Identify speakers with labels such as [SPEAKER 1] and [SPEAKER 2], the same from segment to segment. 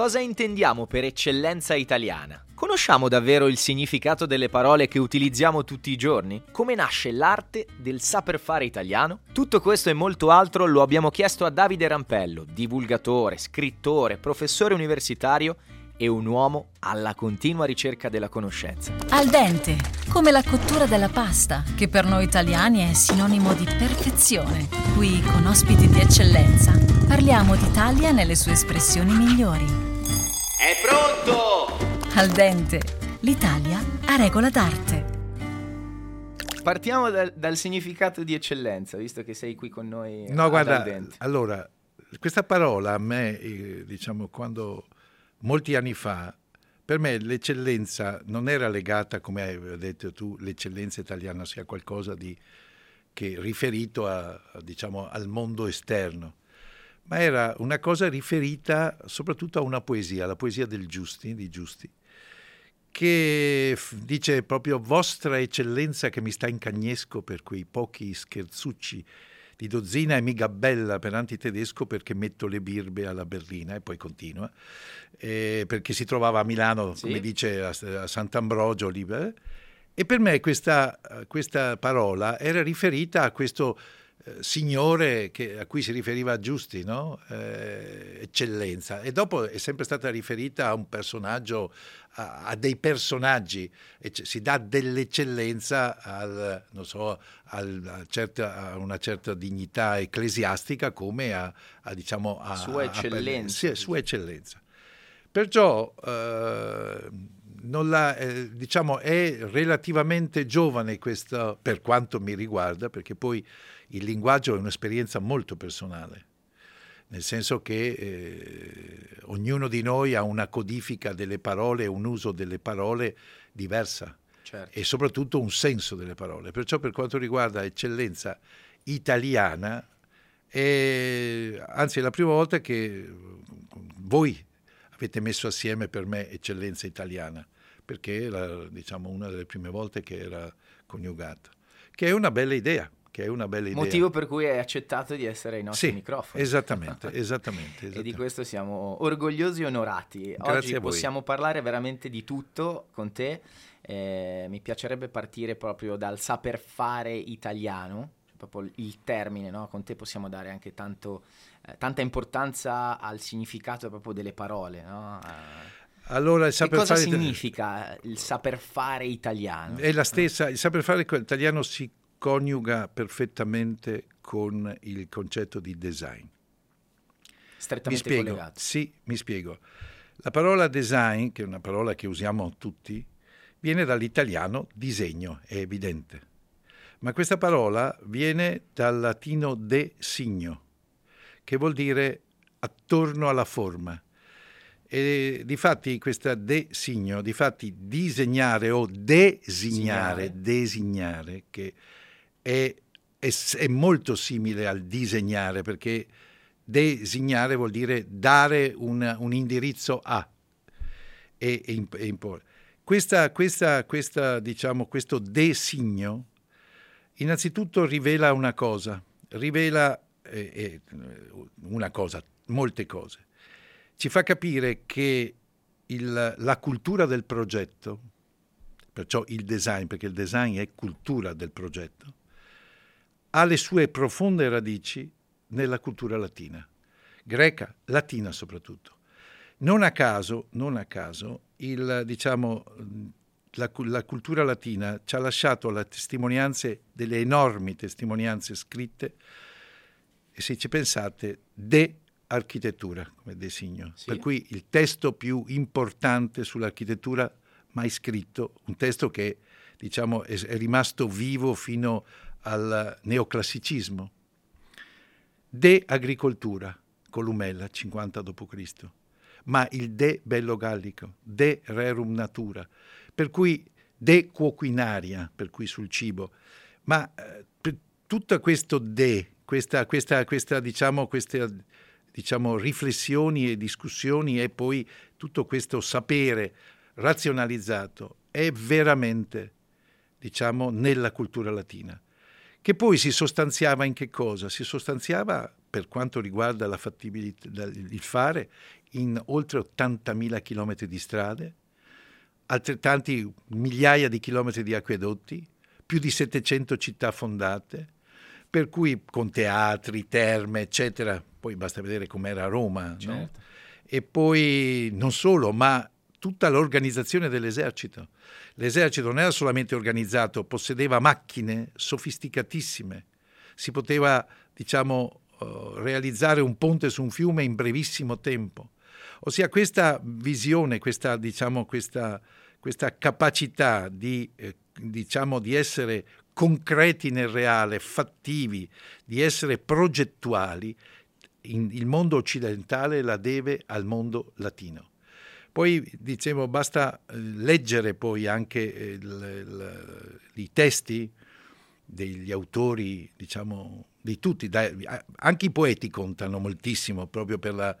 [SPEAKER 1] Cosa intendiamo per eccellenza italiana? Conosciamo davvero il significato delle parole che utilizziamo tutti i giorni? Come nasce l'arte del saper fare italiano? Tutto questo e molto altro lo abbiamo chiesto a Davide Rampello, divulgatore, scrittore, professore universitario e un uomo alla continua ricerca della conoscenza.
[SPEAKER 2] Al dente, come la cottura della pasta, che per noi italiani è sinonimo di perfezione. Qui, con ospiti di eccellenza, parliamo d'Italia nelle sue espressioni migliori. Al dente, l'Italia a regola d'arte.
[SPEAKER 1] Partiamo dal, dal significato di eccellenza, visto che sei qui con noi.
[SPEAKER 3] No, guarda, allora, questa parola a me, eh, diciamo, quando molti anni fa, per me l'eccellenza non era legata, come hai detto tu, l'eccellenza italiana sia qualcosa di, che riferito a, a, diciamo, al mondo esterno, ma era una cosa riferita soprattutto a una poesia, la poesia del Giusti, di Giusti, che dice proprio vostra eccellenza che mi sta in cagnesco per quei pochi scherzucci di dozzina e mi gabella per antitedesco perché metto le birbe alla berlina e poi continua, eh, perché si trovava a Milano, sì. come dice, a, a Sant'Ambrogio. Lì, eh? E per me questa, questa, parola era riferita a questo eh, signore che, a cui si riferiva Giusti, no? Eh, eccellenza, e dopo è sempre stata riferita a un personaggio a, a dei personaggi, c- si dà dell'eccellenza al, so, al, a, certa, a, una certa dignità ecclesiastica come a, diciamo, a
[SPEAKER 1] sua eccellenza.
[SPEAKER 3] Sì, sua eccellenza. Perciò eh, la, eh, diciamo, è relativamente giovane questo per quanto mi riguarda, perché poi il linguaggio è un'esperienza molto personale nel senso che eh, ognuno di noi ha una codifica delle parole, un uso delle parole diversa certo. e soprattutto un senso delle parole. Perciò per quanto riguarda eccellenza italiana, è, anzi è la prima volta che voi avete messo assieme per me eccellenza italiana, perché era diciamo, una delle prime volte che era coniugata, che è una bella idea che è una bella idea.
[SPEAKER 1] Motivo per cui hai accettato di essere ai nostri
[SPEAKER 3] sì,
[SPEAKER 1] microfoni.
[SPEAKER 3] Esattamente, esattamente, esattamente.
[SPEAKER 1] e di questo siamo orgogliosi e onorati. Grazie Oggi possiamo parlare veramente di tutto con te. Eh, mi piacerebbe partire proprio dal saper fare italiano, cioè proprio il termine, no? con te possiamo dare anche tanto, eh, tanta importanza al significato proprio delle parole. No? Eh,
[SPEAKER 3] allora, il saper
[SPEAKER 1] cosa
[SPEAKER 3] fare
[SPEAKER 1] significa il saper fare italiano?
[SPEAKER 3] È la stessa, il saper fare italiano si coniuga perfettamente con il concetto di design.
[SPEAKER 1] Strettamente
[SPEAKER 3] mi spiego,
[SPEAKER 1] collegato.
[SPEAKER 3] Sì, mi spiego. La parola design, che è una parola che usiamo tutti, viene dall'italiano disegno, è evidente. Ma questa parola viene dal latino de signo, che vuol dire attorno alla forma. E difatti questa de signo, difatti disegnare o designare, designare, che è, è, è molto simile al disegnare perché designare vuol dire dare un, un indirizzo a e, e, e imporre. Questa, questa, questa, diciamo, questo designo innanzitutto rivela una cosa, rivela eh, una cosa, molte cose. Ci fa capire che il, la cultura del progetto, perciò il design, perché il design è cultura del progetto, ha le sue profonde radici nella cultura latina, greca, latina soprattutto. Non a caso, non a caso il, diciamo, la, la, cultura latina ci ha lasciato le testimonianze, delle enormi testimonianze scritte, e se ci pensate, de architettura, come designo. Sì. Per cui il testo più importante sull'architettura mai scritto, un testo che diciamo, è, è rimasto vivo fino a al neoclassicismo. De agricoltura, Columella, 50 d.C., ma il de bello gallico, de rerum natura, per cui de quoquinaria, per cui sul cibo. Ma eh, tutto questo de, questa, questa, questa, diciamo, queste diciamo, riflessioni e discussioni e poi tutto questo sapere razionalizzato è veramente diciamo, nella cultura latina che poi si sostanziava in che cosa? Si sostanziava, per quanto riguarda la fattibilità, il fare, in oltre 80.000 km di strade, altrettanti migliaia di chilometri di acquedotti, più di 700 città fondate, per cui con teatri, terme, eccetera, poi basta vedere com'era Roma, certo. no? e poi non solo, ma tutta l'organizzazione dell'esercito. L'esercito non era solamente organizzato, possedeva macchine sofisticatissime, si poteva, diciamo, uh, realizzare un ponte su un fiume in brevissimo tempo. Ossia questa visione, questa, diciamo, questa, questa capacità di, eh, diciamo, di essere concreti nel reale, fattivi, di essere progettuali, in, il mondo occidentale la deve al mondo latino. Poi dicevo, basta eh, leggere poi anche il, il, i testi degli autori, diciamo, di tutti, dai, anche i poeti contano moltissimo proprio per la,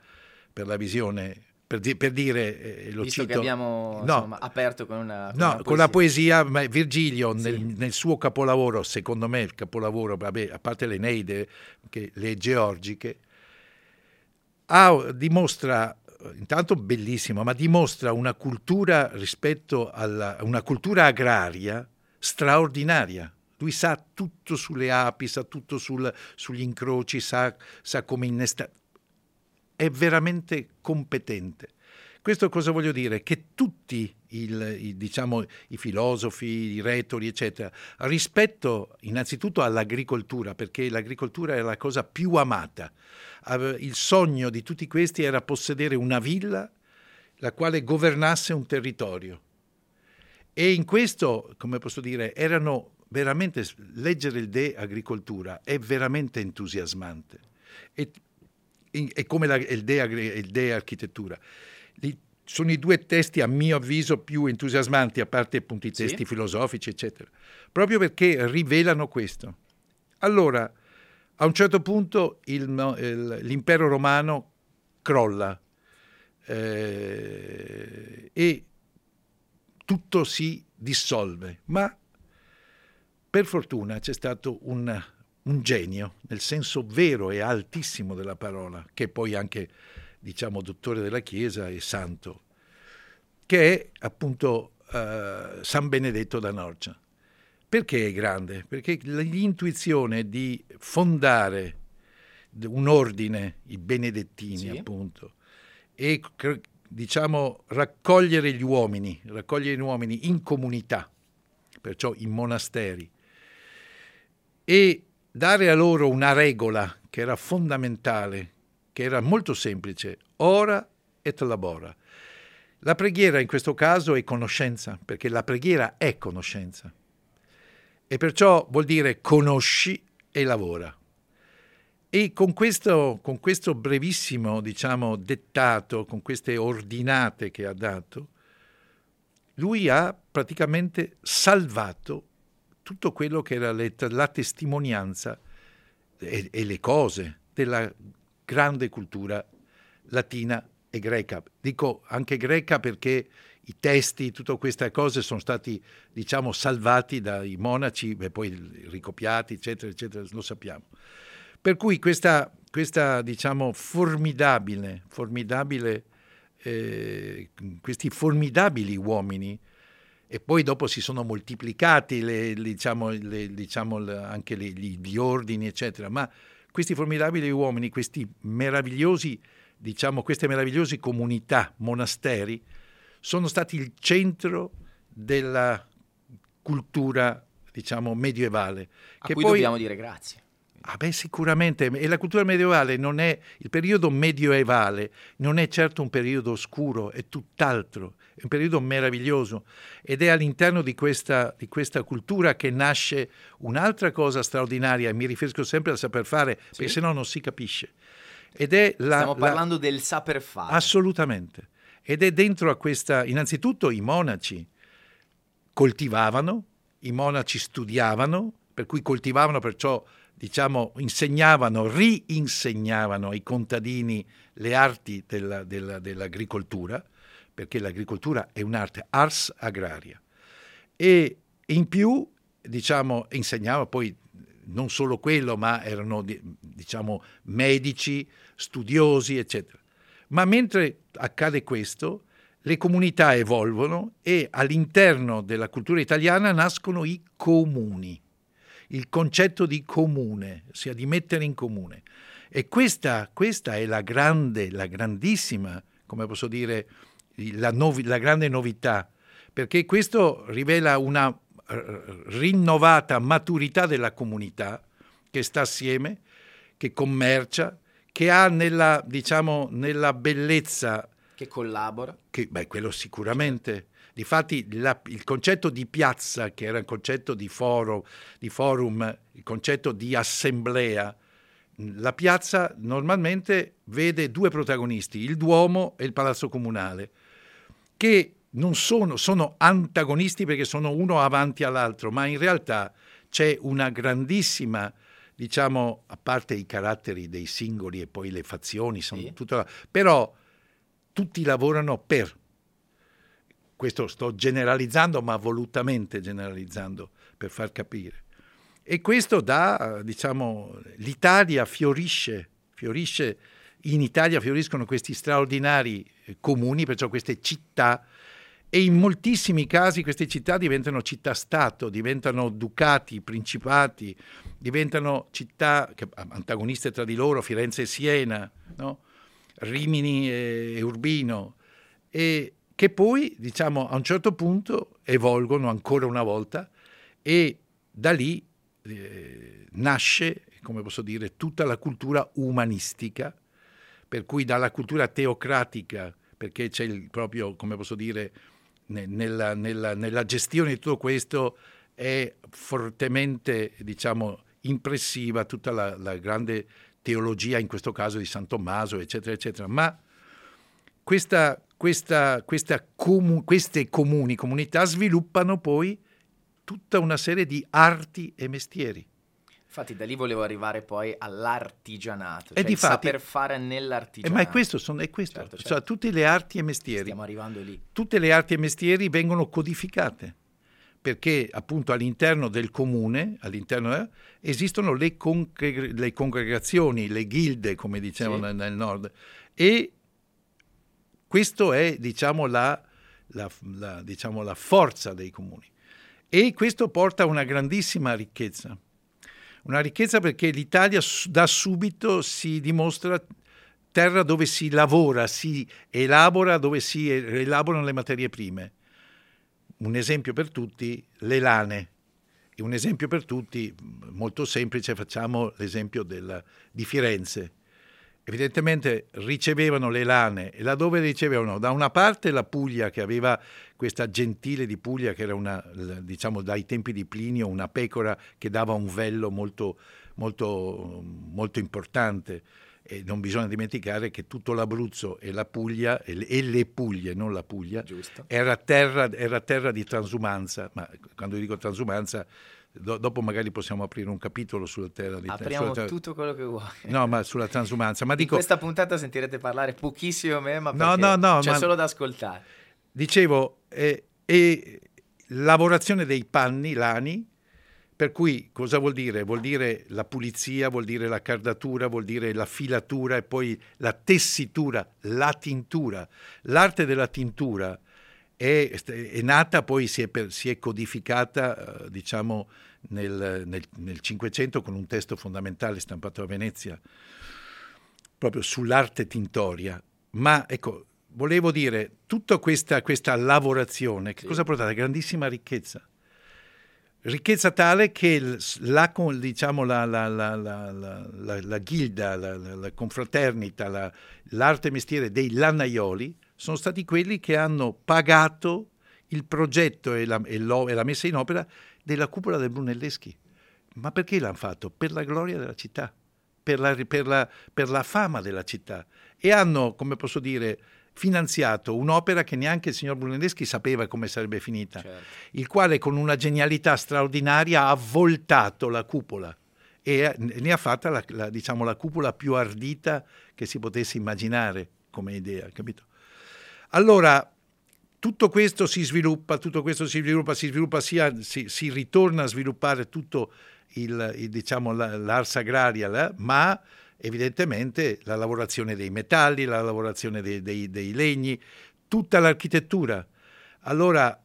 [SPEAKER 3] per la visione. Per, di, per, dire,
[SPEAKER 1] eh, lo Visto
[SPEAKER 3] cito,
[SPEAKER 1] che abbiamo no, insomma, aperto con una, con
[SPEAKER 3] no,
[SPEAKER 1] una
[SPEAKER 3] con la poesia, Virgilio sì. nel, nel, suo capolavoro, secondo me il capolavoro, vabbè, a parte l'Eneide, che, le georgiche, ha, dimostra, intanto bellissimo, ma dimostra una cultura rispetto a una cultura agraria straordinaria. Lui sa tutto sulle api, sa tutto sul, sugli incroci, sa, sa come innestare è veramente competente. Questo cosa voglio dire? Che tutti il, i, diciamo, i filosofi, i retori, eccetera, rispetto innanzitutto all'agricoltura, perché l'agricoltura è la cosa più amata. Il sogno di tutti questi era possedere una villa la quale governasse un territorio. E in questo, come posso dire, erano veramente, leggere il De Agricoltura è veramente entusiasmante. E è come la, il, de, il De Architettura. Sono i due testi, a mio avviso, più entusiasmanti, a parte appunto i testi sì. filosofici, eccetera, proprio perché rivelano questo. Allora, a un certo punto il, il, l'impero romano crolla eh, e tutto si dissolve, ma per fortuna c'è stato un un genio, nel senso vero e altissimo della parola, che poi anche, diciamo, dottore della Chiesa e santo, che è appunto uh, San Benedetto da Norcia. Perché è grande? Perché l'intuizione di fondare un ordine, i benedettini sì. appunto, e diciamo raccogliere gli uomini, raccogliere gli uomini in comunità, perciò in monasteri, e dare a loro una regola che era fondamentale, che era molto semplice, ora et labora. La preghiera in questo caso è conoscenza, perché la preghiera è conoscenza. E perciò vuol dire conosci e lavora. E con questo, con questo brevissimo, diciamo, dettato, con queste ordinate che ha dato, lui ha praticamente salvato tutto quello che era la testimonianza e, e le cose della grande cultura latina e greca. Dico anche greca perché i testi, tutte queste cose sono stati, diciamo, salvati dai monaci e poi ricopiati, eccetera, eccetera, lo sappiamo. Per cui questa, questa diciamo, formidabile, formidabile eh, questi formidabili uomini e poi dopo si sono moltiplicati le, diciamo, le, diciamo, anche le, gli ordini, eccetera. Ma questi formidabili uomini, questi meravigliosi, diciamo, queste meravigliose comunità, monasteri, sono stati il centro della cultura, diciamo, medievale.
[SPEAKER 1] A che cui poi, dobbiamo dire grazie.
[SPEAKER 3] Ah beh, sicuramente. E la cultura medievale non è, il periodo medievale non è certo un periodo oscuro, è tutt'altro, è un periodo meraviglioso ed è all'interno di questa, di questa cultura che nasce un'altra cosa straordinaria, e mi riferisco sempre al saper fare, sì. perché se no non si capisce. Ed è la,
[SPEAKER 1] Stiamo parlando la... del saper fare.
[SPEAKER 3] Assolutamente. Ed è dentro a questa, innanzitutto i monaci coltivavano, i monaci studiavano, per cui coltivavano perciò diciamo, insegnavano, rinsegnavano ai contadini le arti della, della, dell'agricoltura, perché l'agricoltura è un'arte, ars agraria. E in più, diciamo, insegnava poi non solo quello, ma erano, diciamo, medici, studiosi, eccetera. Ma mentre accade questo, le comunità evolvono e all'interno della cultura italiana nascono i comuni, il concetto di comune, ossia di mettere in comune. E questa, questa è la grande, la grandissima, come posso dire, la, novi, la grande novità, perché questo rivela una uh, rinnovata maturità della comunità che sta assieme, che commercia, che ha nella, diciamo, nella bellezza...
[SPEAKER 1] Che collabora.
[SPEAKER 3] Che, beh, quello sicuramente. Difatti la, il concetto di piazza, che era il concetto di, foro, di forum, il concetto di assemblea, la piazza normalmente vede due protagonisti, il Duomo e il Palazzo Comunale, che non sono, sono antagonisti perché sono uno avanti all'altro, ma in realtà c'è una grandissima, diciamo, a parte i caratteri dei singoli e poi le fazioni, sì. tutto, però tutti lavorano per. Questo sto generalizzando, ma volutamente generalizzando per far capire. E questo dà, diciamo, l'Italia fiorisce, fiorisce, in Italia fioriscono questi straordinari eh, comuni, perciò queste città, e in moltissimi casi queste città diventano città-stato, diventano ducati, principati, diventano città antagoniste tra di loro, Firenze e Siena, no? Rimini e Urbino, e che poi, diciamo, a un certo punto evolgono ancora una volta e da lì eh, nasce, come posso dire, tutta la cultura umanistica, per cui dalla cultura teocratica, perché c'è il, proprio, come posso dire, nella, nella, nella, gestione di tutto questo è fortemente, diciamo, impressiva tutta la, la grande teologia, in questo caso di San Tommaso, eccetera, eccetera. Ma questa, questa, questa comu- queste comuni comunità sviluppano poi tutta una serie di arti e mestieri.
[SPEAKER 1] Infatti da lì volevo arrivare poi all'artigianato, cioè e difatti, saper fare nell'artigianato.
[SPEAKER 3] Eh, ma è questo, sono, è questo. Certo, certo. Cioè, tutte le arti e mestieri.
[SPEAKER 1] Stiamo arrivando lì.
[SPEAKER 3] Tutte le arti e mestieri vengono codificate, perché appunto all'interno del comune, all'interno, eh, esistono le, congre- le, congregazioni, le gilde, come dicevano sì. nel, nel, nord, e questo è diciamo la, la, la, diciamo, la forza dei comuni. E questo porta a una grandissima ricchezza. Una ricchezza perché l'Italia da subito si dimostra terra dove si lavora, si elabora, dove si elaborano le materie prime. Un esempio per tutti, le lane. E un esempio per tutti, molto semplice, facciamo l'esempio della, di Firenze evidentemente ricevevano le lane. E laddove ricevevano? Da una parte la Puglia che aveva questa gentile di Puglia che era una, diciamo dai tempi di Plinio una pecora che dava un vello molto, molto, molto importante. E non bisogna dimenticare che tutto l'Abruzzo e la Puglia e le, Puglie, non la Puglia, era terra, era terra di transumanza, ma quando dico transumanza Do, dopo magari possiamo aprire un capitolo sulla terra di
[SPEAKER 1] Apriamo sulla tutto quello che vuoi.
[SPEAKER 3] No, ma sulla transumanza. Ma dico,
[SPEAKER 1] In questa puntata sentirete parlare pochissimo me, ma no, no, no, c'è ma... solo da ascoltare.
[SPEAKER 3] Dicevo, eh, e lavorazione dei panni, lani, per cui cosa vuol dire? Vuol dire la pulizia, vuol dire la cardatura, vuol dire la filatura e poi la tessitura, la tintura. L'arte della tintura è, è nata, poi si è, per, si è codificata, eh, diciamo, nel, nel, nel 500 con un testo fondamentale stampato a Venezia, proprio sull'arte tintoria. Ma ecco, volevo dire, tutta questa, questa lavorazione, che sì. cosa ha portato? Grandissima ricchezza. Ricchezza tale che la, diciamo, la, la, la ghilda, la, confraternita, l'arte mestiere dei lannaioli sono stati quelli che hanno pagato il progetto e la, e, e messa in opera della cupola del Brunelleschi. Ma perché l'hanno fatto? Per la gloria della città, per la, per, per la, fama della città. E hanno, come posso dire, finanziato un'opera che neanche il signor Brunelleschi sapeva come sarebbe finita, certo. il quale con una genialità straordinaria ha voltato la cupola e ne ha fatta la, la, diciamo, la cupola più ardita che si potesse immaginare come idea, capito? Allora, tutto questo si sviluppa, tutto questo si sviluppa, si sviluppa sia, si, si ritorna a sviluppare tutto il, il, diciamo, l'ars agraria, ma evidentemente la lavorazione dei metalli, la lavorazione dei, dei, dei legni, tutta l'architettura. Allora,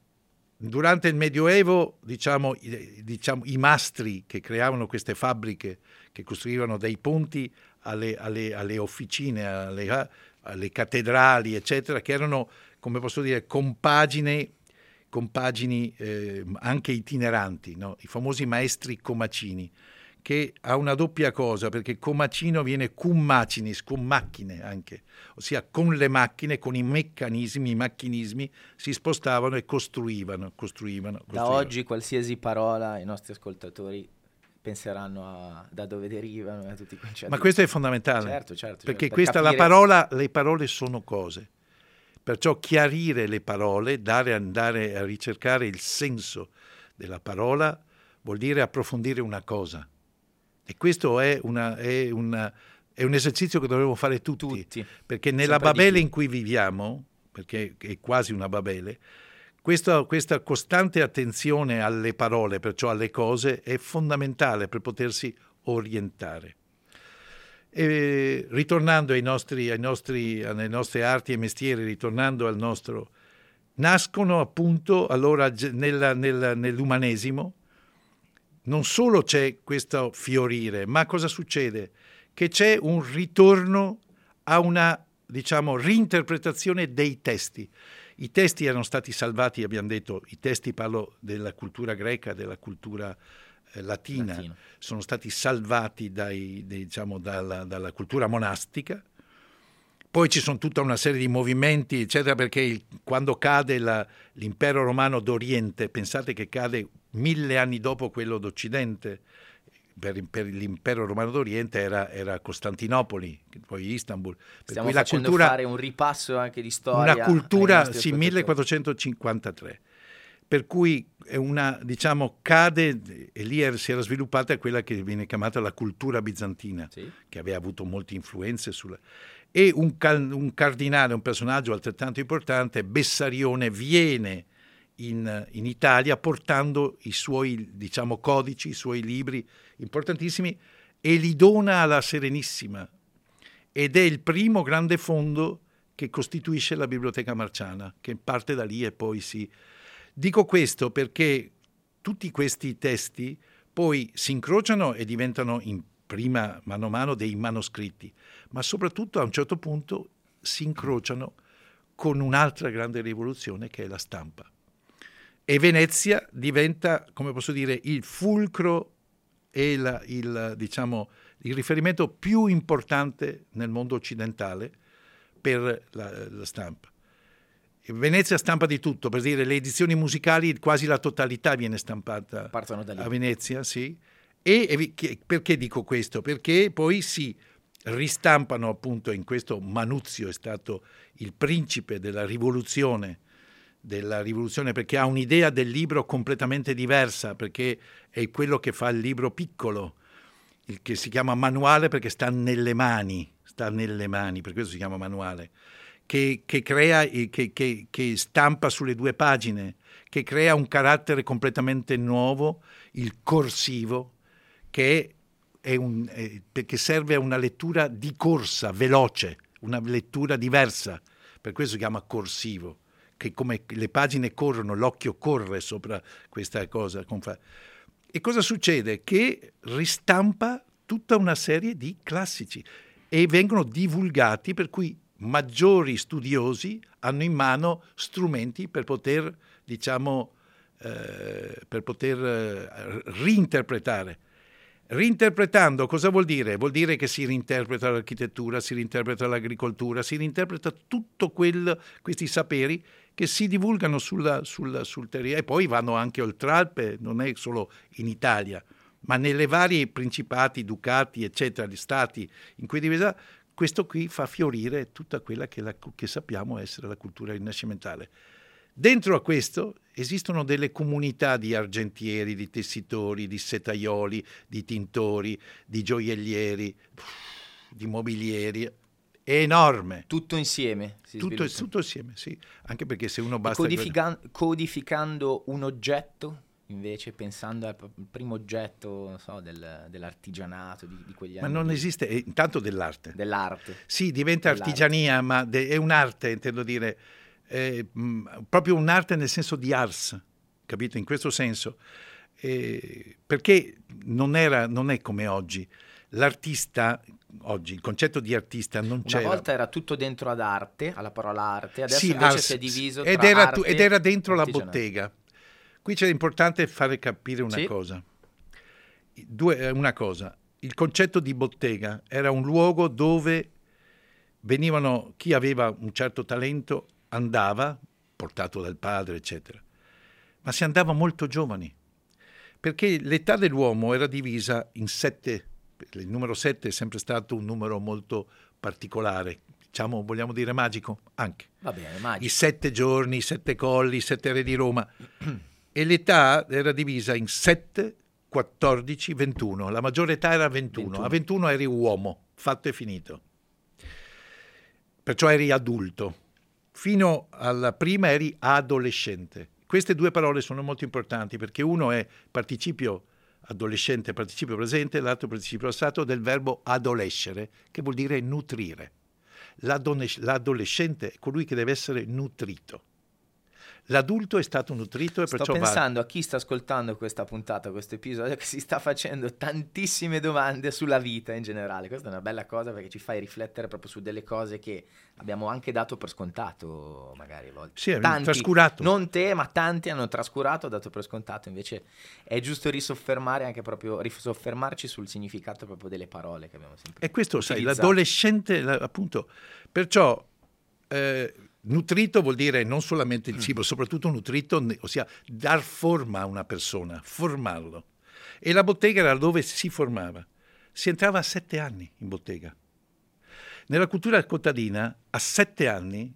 [SPEAKER 3] durante il Medioevo, diciamo, diciamo, i mastri che creavano queste fabbriche, che costruivano dei ponti alle, alle, alle officine, alle, alle, cattedrali, eccetera, che erano, come posso dire, compagini, compagini eh, anche itineranti, no? i famosi maestri comacini che ha una doppia cosa, perché comacino viene cum machinis, con macchine anche, ossia con le macchine, con i meccanismi, i macchinismi, si spostavano e costruivano. costruivano,
[SPEAKER 1] costruivano. Da oggi qualsiasi parola i nostri ascoltatori penseranno a da dove derivano, a tutti i concetti.
[SPEAKER 3] Ma questo è fondamentale,
[SPEAKER 1] certo, certo,
[SPEAKER 3] perché
[SPEAKER 1] certo,
[SPEAKER 3] questa capire... la parola, le parole sono cose. Perciò chiarire le parole, dare, andare a ricercare il senso della parola, vuol dire approfondire una cosa e questo è, una, è, una, è un esercizio che dovremmo fare tutti, tutti. perché nella Sempre Babele in cui viviamo, perché è quasi una Babele, questa, questa, costante attenzione alle parole, perciò alle cose, è fondamentale per potersi orientare. E ritornando ai nostri, ai nostri, alle nostre arti e mestieri, ritornando al nostro, nascono appunto allora nella, nella, nell'umanesimo non solo c'è questo fiorire, ma cosa succede? Che c'è un ritorno a una, diciamo, reinterpretazione dei testi. I testi erano stati salvati, abbiamo detto, i testi parlo della cultura greca, della cultura eh, latina, Latino. sono stati salvati dai, diciamo, dalla, dalla, cultura monastica. Poi ci sono tutta una serie di movimenti, eccetera, perché il, quando cade la, l'impero romano d'Oriente, pensate che cade mille anni dopo quello d'Occidente, per, per l'impero romano d'Oriente era, era, Costantinopoli, poi Istanbul. Per
[SPEAKER 1] Stiamo cui facendo cultura, fare un ripasso anche di storia.
[SPEAKER 3] Una cultura, sì, 1453. Per cui è una, diciamo, cade, e lì er, si era sviluppata quella che viene chiamata la cultura bizantina, sì. che aveva avuto molte influenze sulla... E un, un cardinale, un personaggio altrettanto importante, Bessarione, viene in, in, Italia portando i suoi diciamo, codici, i suoi libri importantissimi e li dona alla Serenissima. Ed è il primo grande fondo che costituisce la Biblioteca Marciana, che parte da lì e poi si... Dico questo perché tutti questi testi poi si incrociano e diventano in prima mano a mano dei manoscritti, ma soprattutto a un certo punto si incrociano con un'altra grande rivoluzione che è la stampa e Venezia diventa, come posso dire, il fulcro e la, il, diciamo, il, riferimento più importante nel mondo occidentale per la, la stampa. Venezia stampa di tutto, per dire le edizioni musicali quasi la totalità viene stampata a Venezia, sì. E, e perché dico questo? Perché poi si ristampano appunto in questo Manuzio è stato il principe della rivoluzione della rivoluzione perché ha un'idea del libro completamente diversa, perché è quello che fa il libro piccolo, il che si chiama manuale perché sta nelle mani, sta nelle mani, per questo si chiama manuale, che, che crea, che, che, che stampa sulle due pagine, che crea un carattere completamente nuovo, il corsivo, che, è un, è, che serve a una lettura di corsa, veloce, una lettura diversa, per questo si chiama corsivo che come le pagine corrono, l'occhio corre sopra questa cosa. E cosa succede? Che ristampa tutta una serie di classici e vengono divulgati per cui maggiori studiosi hanno in mano strumenti per poter, diciamo, eh, per poter eh, reinterpretare Rinterpretando cosa vuol dire? Vuol dire che si reinterpreta l'architettura, si reinterpreta l'agricoltura, si reinterpreta tutti questi saperi che si divulgano sulla, sulla, sul territorio e poi vanno anche oltre Alpe, non è solo in Italia, ma nelle varie principati, ducati, eccetera, gli stati in cui divisa, questo qui fa fiorire tutta quella che, la, che sappiamo essere la cultura rinascimentale. Dentro a questo esistono delle comunità di argentieri, di tessitori, di setaioli, di tintori, di gioiellieri, di mobilieri. È enorme.
[SPEAKER 1] Tutto insieme.
[SPEAKER 3] Tutto, tutto, insieme, sì. Anche perché se uno basta...
[SPEAKER 1] Codifica- codificando un oggetto invece pensando al primo oggetto so, del, dell'artigianato di, di, quegli
[SPEAKER 3] anni. Ma non esiste, eh, intanto dell'arte.
[SPEAKER 1] Dell'arte.
[SPEAKER 3] Sì, diventa dell'arte. artigiania, ma de- è un'arte, intendo dire, eh, mh, proprio un'arte nel senso di ars, capito? In questo senso. Eh, perché non, era, non è come oggi. L'artista oggi, il concetto di artista non c'era.
[SPEAKER 1] Una volta era tutto dentro ad arte, alla parola arte, adesso sì, invece ars, si è diviso
[SPEAKER 3] ed era, tu, ed era dentro la bottega. Qui c'è importante fare capire una sì. cosa. Due, eh, una cosa, il concetto di bottega era un luogo dove venivano chi aveva un certo talento andava, portato dal padre, eccetera. Ma si andava molto giovani, perché l'età dell'uomo era divisa in sette il numero 7 è sempre stato un numero molto particolare, diciamo, vogliamo dire magico? Anche.
[SPEAKER 1] Va bene, magico.
[SPEAKER 3] I sette giorni, i sette colli, i sette re di Roma. e l'età era divisa in 7, 14, 21. La maggiore età era 21. 21. A 21 eri uomo, fatto e finito. Perciò eri adulto. Fino alla prima eri adolescente. Queste due parole sono molto importanti perché uno è participio adolescente participio presente, l'altro participio passato del verbo adolescere, che vuol dire nutrire. L'adolescente è colui che deve essere nutrito. L'adulto è stato nutrito e
[SPEAKER 1] sto
[SPEAKER 3] perciò
[SPEAKER 1] pensando
[SPEAKER 3] va...
[SPEAKER 1] a chi sta ascoltando questa puntata, questo episodio, che si sta facendo tantissime domande sulla vita in generale. Questa è una bella cosa perché ci fai riflettere proprio su delle cose che abbiamo anche dato per scontato, magari a volte.
[SPEAKER 3] Sì, tanti, trascurato.
[SPEAKER 1] Non te, ma tanti hanno trascurato, dato per scontato. Invece è giusto risoffermare anche proprio, risoffermarci sul significato proprio delle parole che abbiamo sempre
[SPEAKER 3] E questo, sai, l'adolescente, appunto, perciò... Eh, Nutrito vuol dire non solamente il mm. cibo, soprattutto nutrito, ossia dar forma a una persona, formarlo. E la bottega era dove si formava. Si entrava a sette anni in bottega. Nella cultura contadina, a sette anni,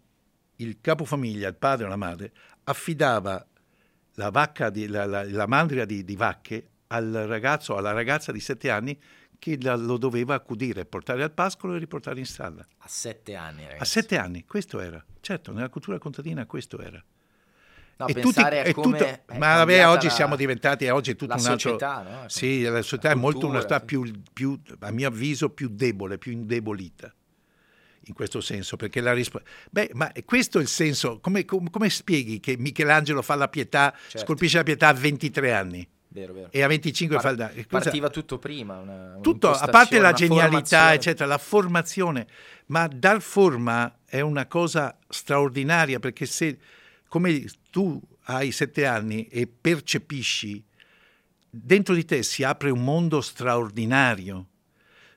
[SPEAKER 3] il capofamiglia, il padre o la madre, affidava la, vacca di, la, la, la mandria di, di vacche al ragazzo o alla ragazza di sette anni che lo doveva accudire, portare al pascolo e riportare in stalla.
[SPEAKER 1] A sette anni, ragazzi.
[SPEAKER 3] A sette anni, questo era. Certo, nella cultura contadina questo era.
[SPEAKER 1] No, e pensare tutti, a come
[SPEAKER 3] tutto, ma vabbè, oggi la, siamo diventati, oggi è tutto un altro...
[SPEAKER 1] Società, no?
[SPEAKER 3] Sì, la società la è molto una società più, più, a mio avviso, più debole, più indebolita in questo senso, perché la risposta... Beh, ma questo è il senso, come, come, come, spieghi che Michelangelo fa la pietà, certo. scolpisce la pietà a 23 anni?
[SPEAKER 1] Vero, vero.
[SPEAKER 3] E a 25 Par- fa il
[SPEAKER 1] da- Partiva tutto prima. Una,
[SPEAKER 3] tutto, a parte la genialità, eccetera, la formazione, ma dar forma è una cosa straordinaria perché se, come tu hai sette anni e percepisci, dentro di te si apre un mondo straordinario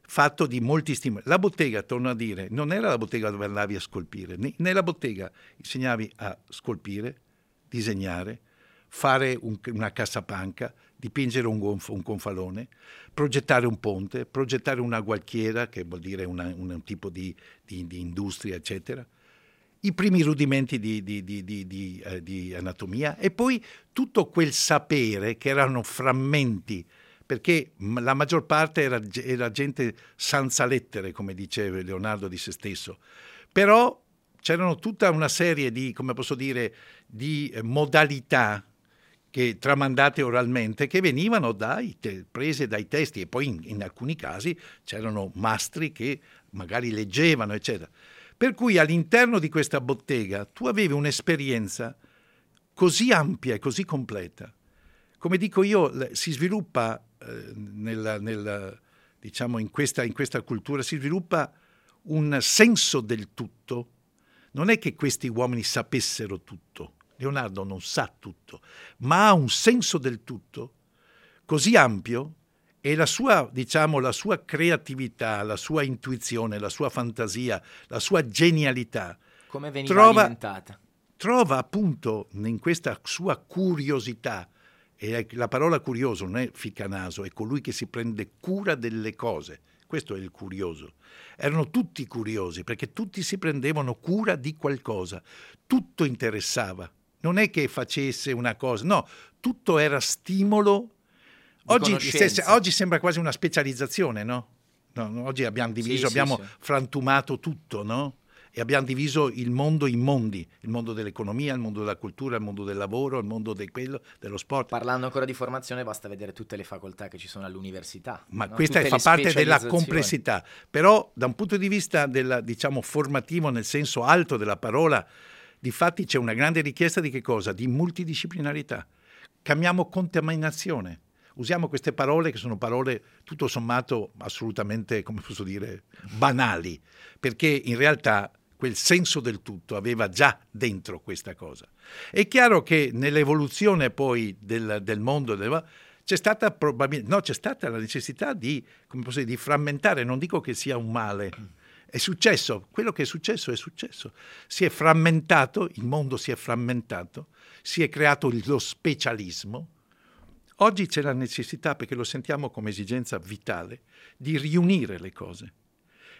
[SPEAKER 3] fatto di molti stimoli. La bottega, torno a dire, non era la bottega dove andavi a scolpire, nella bottega insegnavi a scolpire, disegnare, fare un, una cassapanca, dipingere un, gonf- un, confalone, progettare un ponte, progettare una gualchiera, che vuol dire una, un tipo di, di, di, industria, eccetera, i primi rudimenti di, di eh, anatomia e poi tutto quel sapere che erano frammenti, perché la maggior parte era, era gente senza lettere, come diceva Leonardo di se stesso, però c'erano tutta una serie di, come posso dire, di eh, modalità che, tramandate oralmente che venivano dai, te, prese dai testi e poi in, in alcuni casi c'erano mastri che magari leggevano, eccetera. Per cui all'interno di questa bottega tu avevi un'esperienza così ampia e così completa. Come dico io, si sviluppa eh, nella, nella, diciamo in, questa, in questa cultura, si sviluppa un senso del tutto. Non è che questi uomini sapessero tutto, Leonardo non sa tutto, ma ha un senso del tutto così ampio e la sua, diciamo, la sua creatività, la sua intuizione, la sua fantasia, la sua genialità
[SPEAKER 1] come veniva trova, alimentata.
[SPEAKER 3] Trova appunto in questa sua curiosità, e la parola curioso non è ficcanaso, è colui che si prende cura delle cose. Questo è il curioso. Erano tutti curiosi perché tutti si prendevano cura di qualcosa, tutto interessava non è che facesse una cosa, no, tutto era stimolo. Oggi, se, oggi sembra quasi una specializzazione, no? no oggi abbiamo diviso, sì, abbiamo sì, sì. frantumato tutto, no? e abbiamo diviso il mondo in mondi, il mondo dell'economia, il mondo della cultura, il mondo del lavoro, il mondo di quello, dello sport.
[SPEAKER 1] Parlando ancora di formazione basta vedere tutte le facoltà che ci sono all'università.
[SPEAKER 3] Ma no? questa fa parte della complessità, però da un punto di vista della, diciamo, formativo nel senso alto della parola, di fatti c'è una grande richiesta di che cosa? Di multidisciplinarità. Cambiamo contaminazione usiamo queste parole che sono parole tutto sommato assolutamente, come posso dire, banali, perché in realtà quel senso del tutto aveva già dentro questa cosa. È chiaro che nell'evoluzione poi del, del mondo del, c'è stata probabilmente no, c'è stata la necessità di, dire, di frammentare, non dico che sia un male. È successo, quello che è successo è successo. Si è frammentato, il mondo si è frammentato, si è creato lo specialismo, Oggi c'è la necessità, perché lo sentiamo come esigenza vitale, di riunire le cose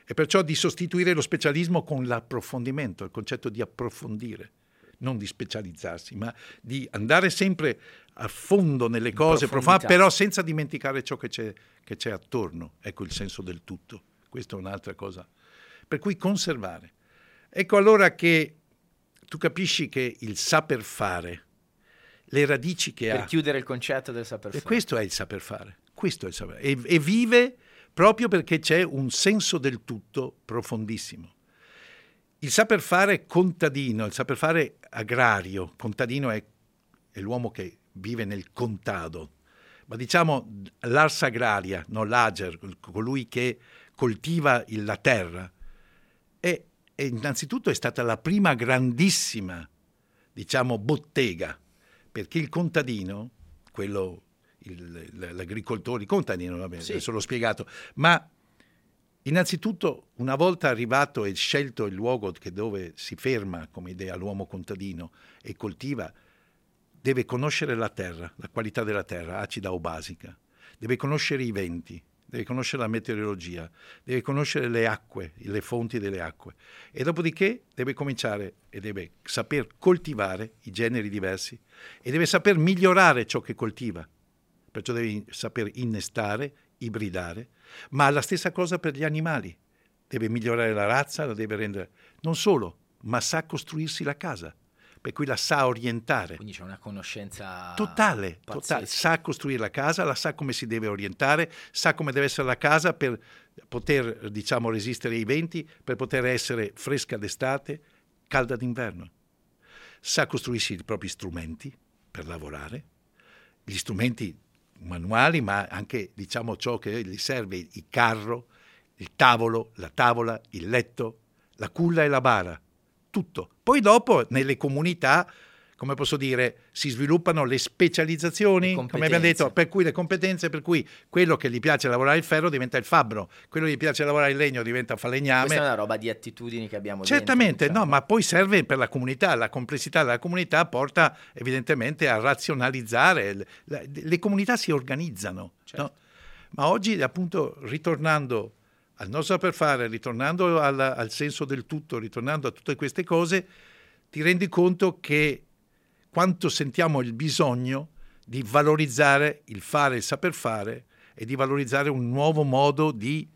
[SPEAKER 3] e perciò di sostituire lo specialismo con l'approfondimento, il concetto di approfondire, non di specializzarsi, ma di andare sempre a fondo nelle cose profane, però senza dimenticare ciò che c'è, che c'è attorno. Ecco il senso del tutto. Questa è un'altra cosa. Per cui conservare. Ecco allora che tu capisci che il saper fare, le radici che
[SPEAKER 1] per
[SPEAKER 3] ha.
[SPEAKER 1] Per chiudere il concetto del saper
[SPEAKER 3] fare.
[SPEAKER 1] E
[SPEAKER 3] questo è il saper fare. Questo è il saper e, e vive proprio perché c'è un senso del tutto profondissimo. Il saper fare contadino, il saper fare agrario, contadino è, è l'uomo che vive nel contado, ma diciamo l'ars agraria, no, l'ager, colui che coltiva la terra, è innanzitutto è stata la prima grandissima, diciamo, bottega perché il contadino, quello, il, l'agricoltore, il contadino, vabbè, sì. adesso l'ho spiegato, ma innanzitutto una volta arrivato e scelto il luogo dove si ferma come idea l'uomo contadino e coltiva, deve conoscere la terra, la qualità della terra, acida o basica, deve conoscere i venti, deve conoscere la meteorologia, deve conoscere le acque, le fonti delle acque e dopodiché deve cominciare e deve saper coltivare i generi diversi e deve saper migliorare ciò che coltiva. Perciò deve saper innestare, ibridare, ma la stessa cosa per gli animali. Deve migliorare la razza, la deve rendere... Non solo, ma sa costruirsi la casa per cui la sa orientare.
[SPEAKER 1] Quindi c'è una conoscenza
[SPEAKER 3] totale, totale, sa costruire la casa, la sa come si deve orientare, sa come deve essere la casa per poter, diciamo, resistere ai venti, per poter essere fresca d'estate, calda d'inverno. Sa costruirsi i propri strumenti per lavorare, gli strumenti manuali, ma anche, diciamo, ciò che gli serve, il carro, il tavolo, la tavola, il letto, la culla e la bara tutto. Poi dopo nelle comunità, come posso dire, si sviluppano le specializzazioni, le come abbiamo detto, per cui le competenze, per cui quello che gli piace lavorare il ferro diventa il fabbro, quello che gli piace lavorare il legno diventa falegname.
[SPEAKER 1] Questa è una roba di attitudini che abbiamo
[SPEAKER 3] Certamente,
[SPEAKER 1] dentro,
[SPEAKER 3] diciamo. no, ma poi serve per la comunità, la complessità della comunità porta evidentemente a razionalizzare, le, le comunità si organizzano, certo. no? Ma oggi appunto ritornando al nostro saper fare, ritornando al, al senso del tutto, ritornando a tutte queste cose, ti rendi conto che quanto sentiamo il bisogno di valorizzare il fare, il saper fare e di valorizzare un nuovo modo di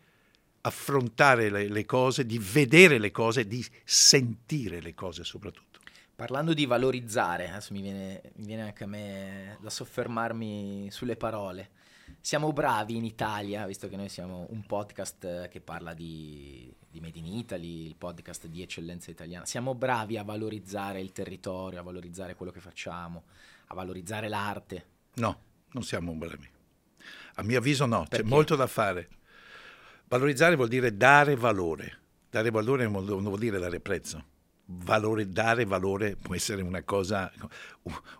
[SPEAKER 3] affrontare le, le, cose, di vedere le cose, di sentire le cose soprattutto.
[SPEAKER 1] Parlando di valorizzare, adesso mi viene, mi viene anche a me da soffermarmi sulle parole siamo bravi in Italia, visto che noi siamo un podcast eh, che parla di, di, Made in Italy, il podcast di eccellenza italiana, siamo bravi a valorizzare il territorio, a valorizzare quello che facciamo, a valorizzare l'arte.
[SPEAKER 3] No, non siamo bravi. A mio avviso no, Perché? c'è molto da fare. Valorizzare vuol dire dare valore. Dare valore non vuol dire dare prezzo. Valore, dare valore può essere una cosa,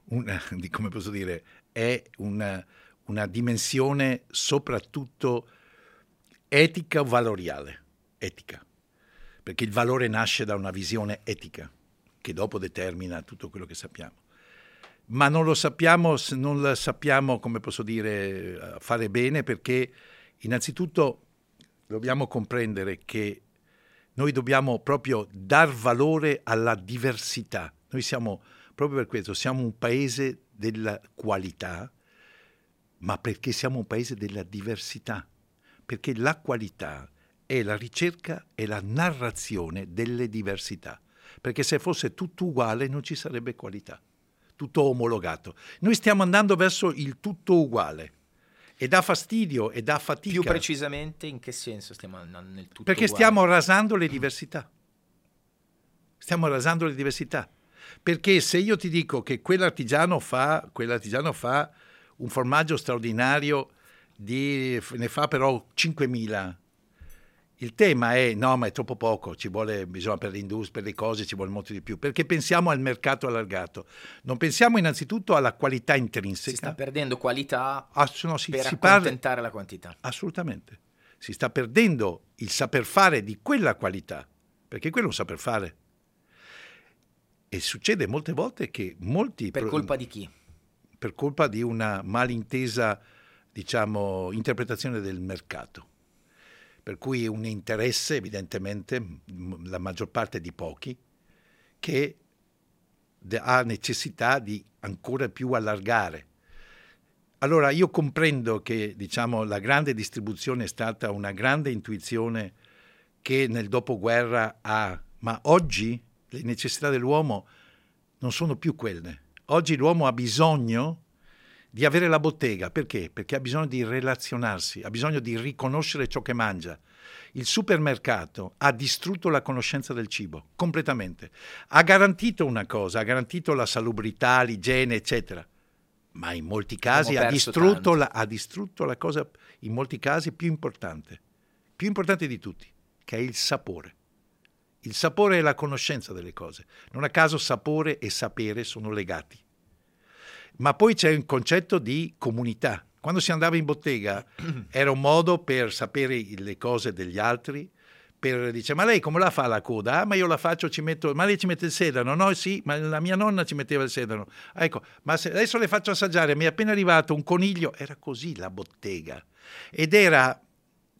[SPEAKER 3] una, come posso dire, è una una dimensione soprattutto etica o valoriale, etica, perché il valore nasce da una visione etica che dopo determina tutto quello che sappiamo. Ma non lo sappiamo, non la sappiamo, come posso dire, fare bene perché innanzitutto dobbiamo comprendere che noi dobbiamo proprio dar valore alla diversità. Noi siamo, proprio per questo, siamo un paese della qualità, ma perché siamo un paese della diversità, perché la qualità è la ricerca e la narrazione delle diversità, perché se fosse tutto uguale non ci sarebbe qualità, tutto omologato. Noi stiamo andando verso il tutto uguale e dà fastidio e dà fatica.
[SPEAKER 1] Più precisamente in che senso stiamo andando nel tutto
[SPEAKER 3] Perché
[SPEAKER 1] uguale?
[SPEAKER 3] stiamo rasando le diversità. Stiamo rasando le diversità. Perché se io ti dico che quell'artigiano fa, quell'artigiano fa un formaggio straordinario, di, ne fa però 5.000, il tema è no, ma è troppo poco, ci vuole, bisogna per l'industria, per le cose ci vuole molto di più, perché pensiamo al mercato allargato. Non pensiamo innanzitutto alla qualità intrinseca.
[SPEAKER 1] Si sta perdendo qualità
[SPEAKER 3] ah, no, si,
[SPEAKER 1] per
[SPEAKER 3] si
[SPEAKER 1] accontentare
[SPEAKER 3] parla,
[SPEAKER 1] la quantità.
[SPEAKER 3] Assolutamente. Si sta perdendo il saper fare di quella qualità, perché quello è un saper fare. E succede molte volte che molti...
[SPEAKER 1] Per colpa di chi?
[SPEAKER 3] Per colpa di una malintesa, diciamo, interpretazione del mercato per cui un interesse evidentemente, la maggior parte di pochi, che ha necessità di ancora più allargare. Allora io comprendo che diciamo, la grande distribuzione è stata una grande intuizione che nel dopoguerra ha, ma oggi le necessità dell'uomo non sono più quelle. Oggi l'uomo ha bisogno di avere la bottega. Perché? Perché ha bisogno di relazionarsi, ha bisogno di riconoscere ciò che mangia. Il supermercato ha distrutto la conoscenza del cibo completamente. Ha garantito una cosa, ha garantito la salubrità, l'igiene, eccetera. Ma in molti casi ha distrutto, la, ha distrutto la cosa, in molti casi, più importante, più importante di tutti, che è il sapore. Il sapore è la conoscenza delle cose. Non a caso sapore e sapere sono legati. Ma poi c'è un concetto di comunità. Quando si andava in bottega era un modo per sapere le cose degli altri, per dire ma lei come la fa la coda? Ah, ma io la faccio, ci metto, ma lei ci mette il sedano? No, sì, ma la mia nonna ci metteva il sedano. Ah, ecco, ma adesso le faccio assaggiare, mi è appena arrivato un coniglio, era così la bottega. Ed era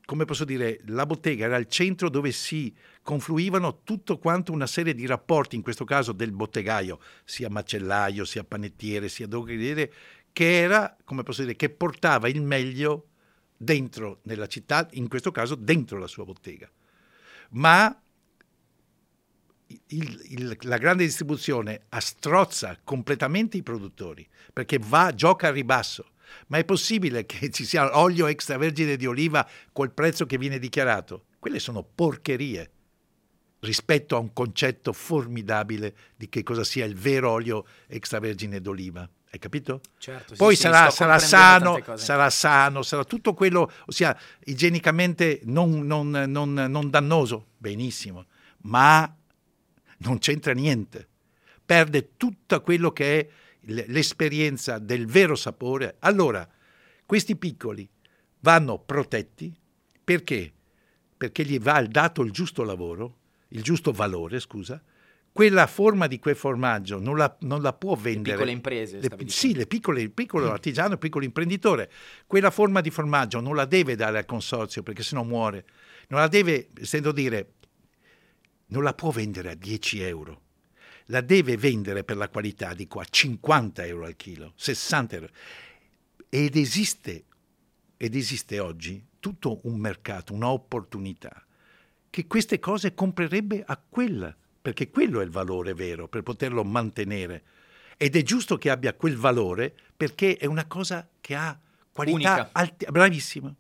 [SPEAKER 3] come posso dire, la bottega era il centro dove si confluivano tutto quanto una serie di rapporti, in questo caso del bottegaio, sia macellaio, sia panettiere, sia droghiere, che era, come posso dire, che portava il meglio dentro nella città, in questo caso dentro la sua bottega. Ma il, il, la grande distribuzione astrozza completamente i produttori perché va, gioca a ribasso ma è possibile che ci sia olio extravergine di oliva col prezzo che viene dichiarato? Quelle sono porcherie rispetto a un concetto formidabile di che cosa sia il vero olio extravergine d'oliva. Hai capito?
[SPEAKER 1] Certo,
[SPEAKER 3] Poi
[SPEAKER 1] sì,
[SPEAKER 3] sarà, sarà sano, sarà sano, sarà tutto quello, ossia igienicamente non, non, non, non dannoso, benissimo, ma non c'entra niente. Perde tutto quello che è l'esperienza del vero sapore, allora questi piccoli vanno protetti perché? Perché gli va dato il giusto lavoro, il giusto valore, scusa, quella forma di quel formaggio non la, non la può vendere.
[SPEAKER 1] Le piccole imprese,
[SPEAKER 3] le, sì, le piccole, il piccolo mm. artigiano, il piccolo imprenditore. Quella forma di formaggio non la deve dare al consorzio perché sennò muore. Non la deve, sento dire, non la può vendere a 10 euro la deve vendere per la qualità di qua 50 euro al chilo, 60 euro. Ed esiste, ed esiste oggi tutto un mercato, un'opportunità, che queste cose comprerebbe a quella, perché quello è il valore vero, per poterlo mantenere. Ed è giusto che abbia quel valore perché è una cosa che ha qualità alta, bravissima.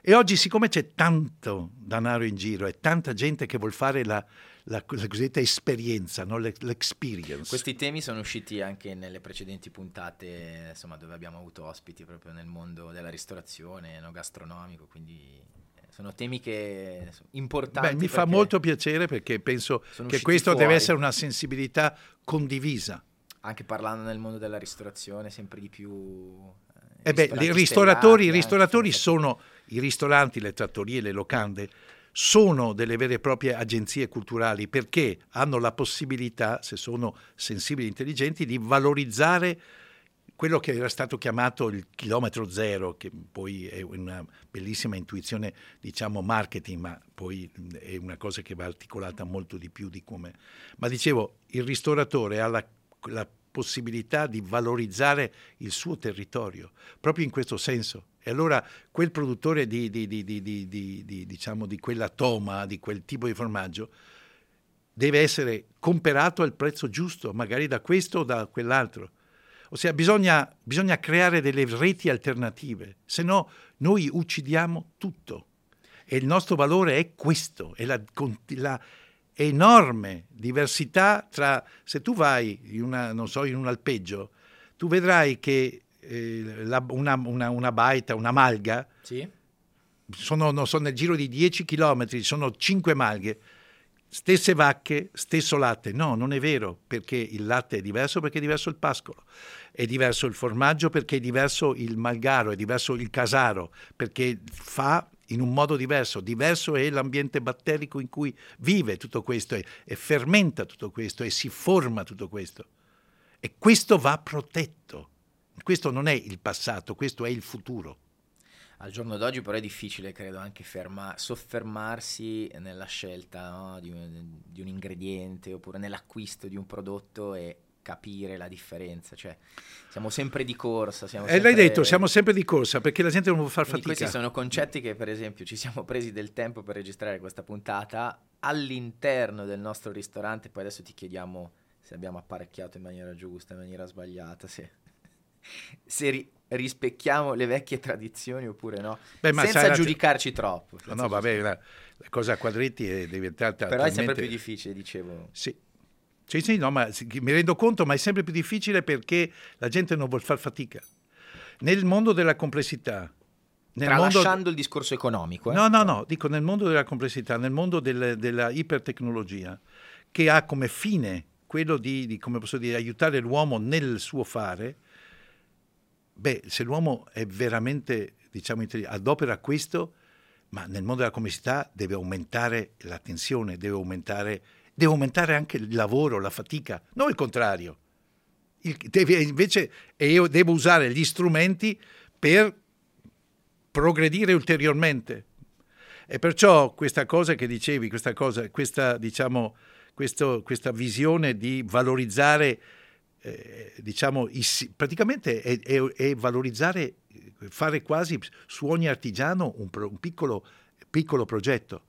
[SPEAKER 3] E oggi, siccome c'è tanto denaro in giro e tanta gente che vuole fare la, la, la cosiddetta esperienza, no? l'experience.
[SPEAKER 1] Questi temi sono usciti anche nelle precedenti puntate, insomma, dove abbiamo avuto ospiti proprio nel mondo della ristorazione, no? gastronomico, quindi sono temi che sono importanti.
[SPEAKER 3] Beh, mi fa molto piacere perché penso che questo fuori. deve essere una sensibilità condivisa.
[SPEAKER 1] Anche parlando nel mondo della ristorazione, sempre di più.
[SPEAKER 3] Eh, eh beh, i ristoratori, i ristoratori sono i ristoranti, le trattorie, le locande sono delle vere e proprie agenzie culturali perché hanno la possibilità, se sono sensibili e intelligenti, di valorizzare quello che era stato chiamato il chilometro zero, che poi è una bellissima intuizione, diciamo, marketing, ma poi è una cosa che va articolata molto di più di come... Ma dicevo, il ristoratore ha la, la possibilità di valorizzare il suo territorio, proprio in questo senso. E allora quel produttore di, di, di, diciamo, di quella toma, di quel tipo di formaggio, deve essere comperato al prezzo giusto, magari da questo o da quell'altro. Ossia, bisogna, bisogna creare delle reti alternative, se no noi uccidiamo tutto. E il nostro valore è questo, è la, la enorme diversità tra, se tu vai in, una, so, in un alpeggio, tu vedrai che eh, la, una, una, una, baita, una malga,
[SPEAKER 1] sì.
[SPEAKER 3] sono, non so, nel giro di 10 km, sono 5 malghe, stesse vacche, stesso latte. No, non è vero, perché il latte è diverso perché è diverso il pascolo, è diverso il formaggio perché è diverso il malgaro, è diverso il casaro, perché fa in un modo diverso, diverso è l'ambiente batterico in cui vive tutto questo e, e fermenta tutto questo e si forma tutto questo. E questo va protetto. Questo non è il passato, questo è il futuro.
[SPEAKER 1] Al giorno d'oggi però è difficile, credo, anche ferma- soffermarsi nella scelta no? di, un, di, un, ingrediente oppure nell'acquisto di un prodotto e capire la differenza. Cioè, siamo sempre di corsa. Siamo
[SPEAKER 3] e eh, l'hai detto, siamo sempre di corsa perché la gente non può far
[SPEAKER 1] Quindi
[SPEAKER 3] fatica.
[SPEAKER 1] Questi sono concetti che, per esempio, ci siamo presi del tempo per registrare questa puntata all'interno del nostro ristorante. Poi adesso ti chiediamo se abbiamo apparecchiato in maniera giusta, in maniera sbagliata, se, se ri- rispecchiamo le vecchie tradizioni oppure no, Beh, senza giudicarci troppo.
[SPEAKER 3] No, no, vabbè, la, la, cosa a quadretti è diventata...
[SPEAKER 1] Però talmente... è sempre più difficile, dicevo.
[SPEAKER 3] Sì, sì, sì, no, ma mi rendo conto, ma è sempre più difficile perché la gente non vuole far fatica. Nel mondo della complessità,
[SPEAKER 1] Tralasciando mondo... il discorso economico. Eh?
[SPEAKER 3] No, no, no, dico nel mondo della complessità, nel mondo del, della ipertecnologia, che ha come fine quello di, di come posso dire, aiutare l'uomo nel suo fare, beh, se l'uomo è veramente, diciamo, adopera questo, ma nel mondo della complessità deve aumentare la tensione, deve aumentare deve aumentare anche il lavoro, la fatica, non il contrario. Il, deve, invece io devo usare gli strumenti per progredire ulteriormente. E perciò questa cosa che dicevi, questa, cosa, questa, diciamo, questo, questa visione di valorizzare, eh, diciamo, i, praticamente è, è, è, valorizzare, fare quasi su ogni artigiano un, un piccolo, piccolo progetto.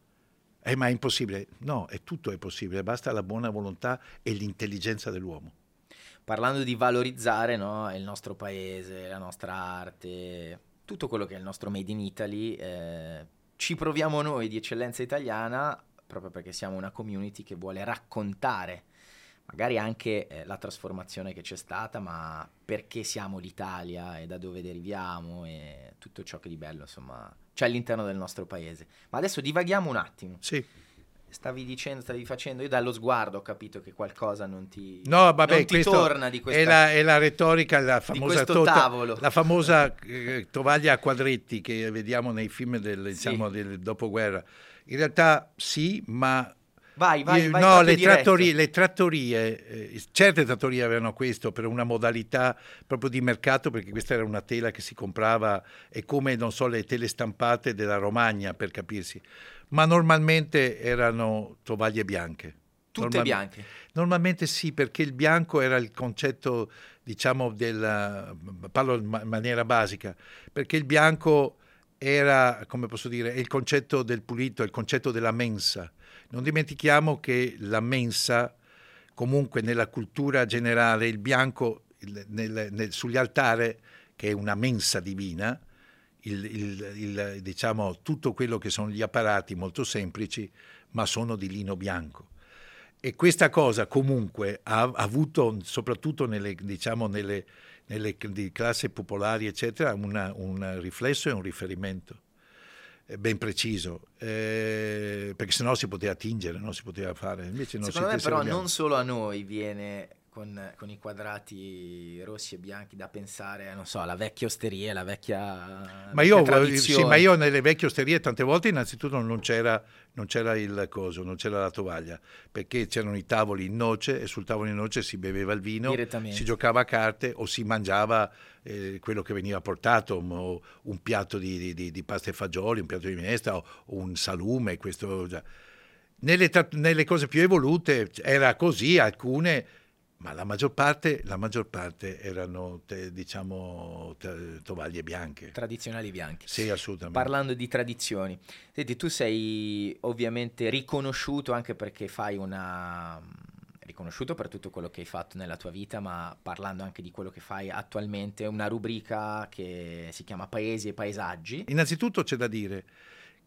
[SPEAKER 3] Eh, ma è impossibile. No, è tutto è possibile, basta la buona volontà e l'intelligenza dell'uomo.
[SPEAKER 1] Parlando di valorizzare no, il nostro paese, la nostra arte, tutto quello che è il nostro Made in Italy, eh, ci proviamo noi di eccellenza italiana proprio perché siamo una community che vuole raccontare magari anche eh, la trasformazione che c'è stata, ma perché siamo l'Italia e da dove deriviamo e tutto ciò che di bello, insomma, c'è all'interno del nostro paese. Ma adesso divaghiamo un attimo.
[SPEAKER 3] Sì.
[SPEAKER 1] Stavi dicendo, stavi facendo, io dallo sguardo ho capito che qualcosa non ti,
[SPEAKER 3] no, vabbè,
[SPEAKER 1] non ti torna di questa,
[SPEAKER 3] è la, è la retorica, la famosa, tota, la famosa eh, tovaglia a quadretti che vediamo nei film del, diciamo, sì. del dopoguerra. In realtà sì, ma
[SPEAKER 1] Vai, vai, vai
[SPEAKER 3] no, le trattorie, le trattorie, eh, certe trattorie avevano questo per una modalità proprio di mercato, perché questa era una tela che si comprava, è come, non so, le tele stampate della Romagna, per capirsi, ma normalmente erano tovaglie bianche.
[SPEAKER 1] Tutte Normal- bianche?
[SPEAKER 3] Normalmente sì, perché il bianco era il concetto, diciamo, del... parlo in maniera basica, perché il bianco era, come posso dire, il concetto del pulito, il concetto della mensa non dimentichiamo che la mensa, comunque nella cultura generale, il bianco il, nel, nel, sugli altari, che è una mensa divina, il, il, diciamo, tutto quello che sono gli apparati molto semplici, ma sono di lino bianco. E questa cosa comunque ha, ha avuto, soprattutto nelle, diciamo, nelle, nelle classi popolari, eccetera, una, un riflesso e un riferimento ben preciso, eh, perché sennò si poteva tingere, non si poteva fare. Invece non
[SPEAKER 1] Secondo me però non solo a noi viene con, con, i quadrati rossi e bianchi da pensare, non so, alla vecchia osteria, alla vecchia,
[SPEAKER 3] ma io, sì, ma io nelle vecchie osterie tante volte innanzitutto non c'era, non c'era il coso, non c'era la tovaglia, perché c'erano i tavoli in noce e sul tavolo in noce si beveva il vino, si giocava a carte o si mangiava eh, quello che veniva portato, un piatto di, di, di, pasta e fagioli, un piatto di minestra o, o un salume, questo già. Nelle, nelle, cose più evolute era così, alcune ma la maggior parte, la maggior parte erano, te, diciamo, te, tovaglie bianche.
[SPEAKER 1] Tradizionali bianche.
[SPEAKER 3] Sì, assolutamente.
[SPEAKER 1] Parlando di tradizioni, senti, tu sei ovviamente riconosciuto anche perché fai una... riconosciuto per tutto quello che hai fatto nella tua vita, ma parlando anche di quello che fai attualmente, una rubrica che si chiama Paesi e Paesaggi.
[SPEAKER 3] Innanzitutto c'è da dire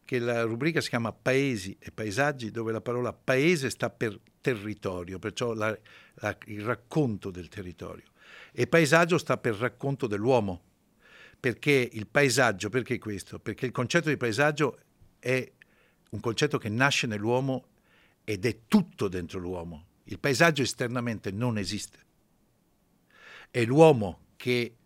[SPEAKER 3] che la rubrica si chiama Paesi e Paesaggi, dove la parola paese sta per territorio, perciò la, la, il racconto del territorio. E paesaggio sta per racconto dell'uomo. Perché il paesaggio, perché questo? Perché il concetto di paesaggio è un concetto che nasce nell'uomo ed è tutto dentro l'uomo. Il paesaggio esternamente non esiste. È l'uomo che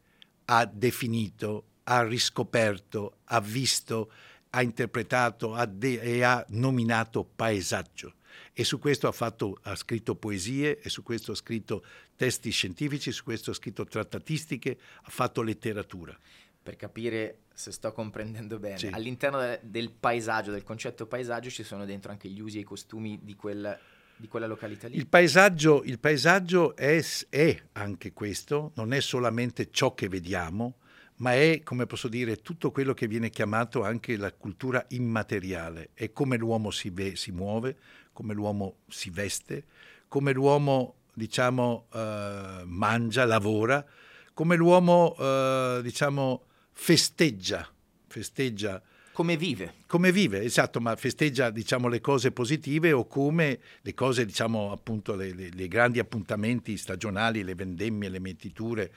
[SPEAKER 3] ha definito, ha riscoperto, ha visto, ha interpretato ha de- e ha nominato paesaggio e su questo ha, fatto, ha, scritto poesie e su questo ha scritto testi scientifici, su questo ha scritto trattatistiche, ha fatto letteratura.
[SPEAKER 1] Per capire se sto comprendendo bene,
[SPEAKER 3] Sì.
[SPEAKER 1] all'interno de- del paesaggio, del concetto paesaggio, ci sono dentro anche gli usi e i costumi di, quel- di quella località lì.
[SPEAKER 3] Il paesaggio, il paesaggio è, è anche questo, non è solamente ciò che vediamo, ma è, come posso dire, tutto quello che viene chiamato anche la cultura immateriale, è come l'uomo si, ve- si muove, come l'uomo si veste, come l'uomo, diciamo, eh, mangia, lavora, come l'uomo, eh, diciamo, festeggia, festeggia
[SPEAKER 1] Come vive?
[SPEAKER 3] come vive, esatto, ma festeggia diciamo, le cose positive o come le cose, diciamo, appunto, le, le- le grandi appuntamenti stagionali, le vendemmie, le mettiture,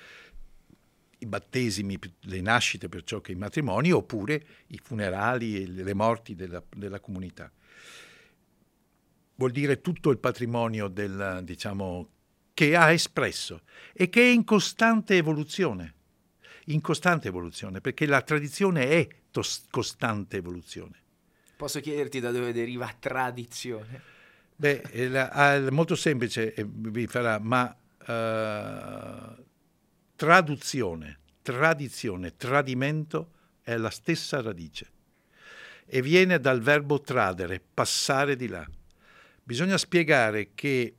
[SPEAKER 3] i battesimi, le nascite, perciò che i matrimoni, oppure i funerali e le le morti della, della comunità. Vuol dire tutto il patrimonio del, diciamo, che ha espresso e che è in costante evoluzione, in costante evoluzione, perché la tradizione è tos- costante evoluzione.
[SPEAKER 1] Posso chiederti da dove deriva tradizione?
[SPEAKER 3] Beh, è la- ah, è molto semplice, vi farà, ma eh, traduzione, tradizione, tradimento è la stessa radice e viene dal verbo tradere, passare di là. Bisogna spiegare che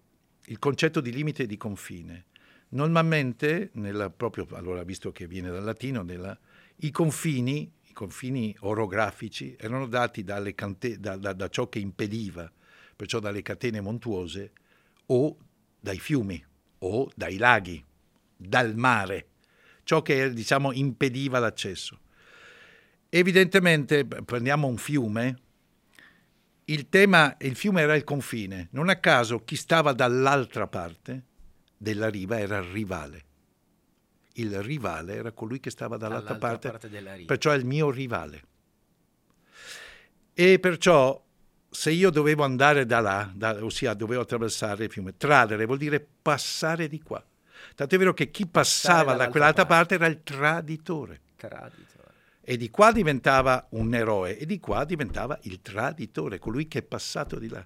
[SPEAKER 3] il concetto di limite e di confine, normalmente, nella, proprio, allora visto che viene dal latino, nella- i confini, i confini orografici erano dati cante- da, da- da ciò che impediva, perciò dalle catene montuose o dai fiumi o dai laghi, dal mare, ciò che diciamo impediva l'accesso. Evidentemente, prendiamo un fiume, il tema, il fiume era il confine, non a caso chi stava dall'altra parte della riva era il rivale. Il rivale era colui che stava dall'altra,
[SPEAKER 1] Dall'altra
[SPEAKER 3] parte,
[SPEAKER 1] parte della riva.
[SPEAKER 3] perciò è il mio rivale. E perciò se io dovevo andare da là, da- ossia dovevo attraversare il fiume, tradere vuol dire passare di qua. Tanto è vero che chi passava da quell'altra
[SPEAKER 1] parte.
[SPEAKER 3] parte era il traditore.
[SPEAKER 1] Traditore.
[SPEAKER 3] E di qua diventava un eroe e di qua diventava il traditore, colui che è passato di là.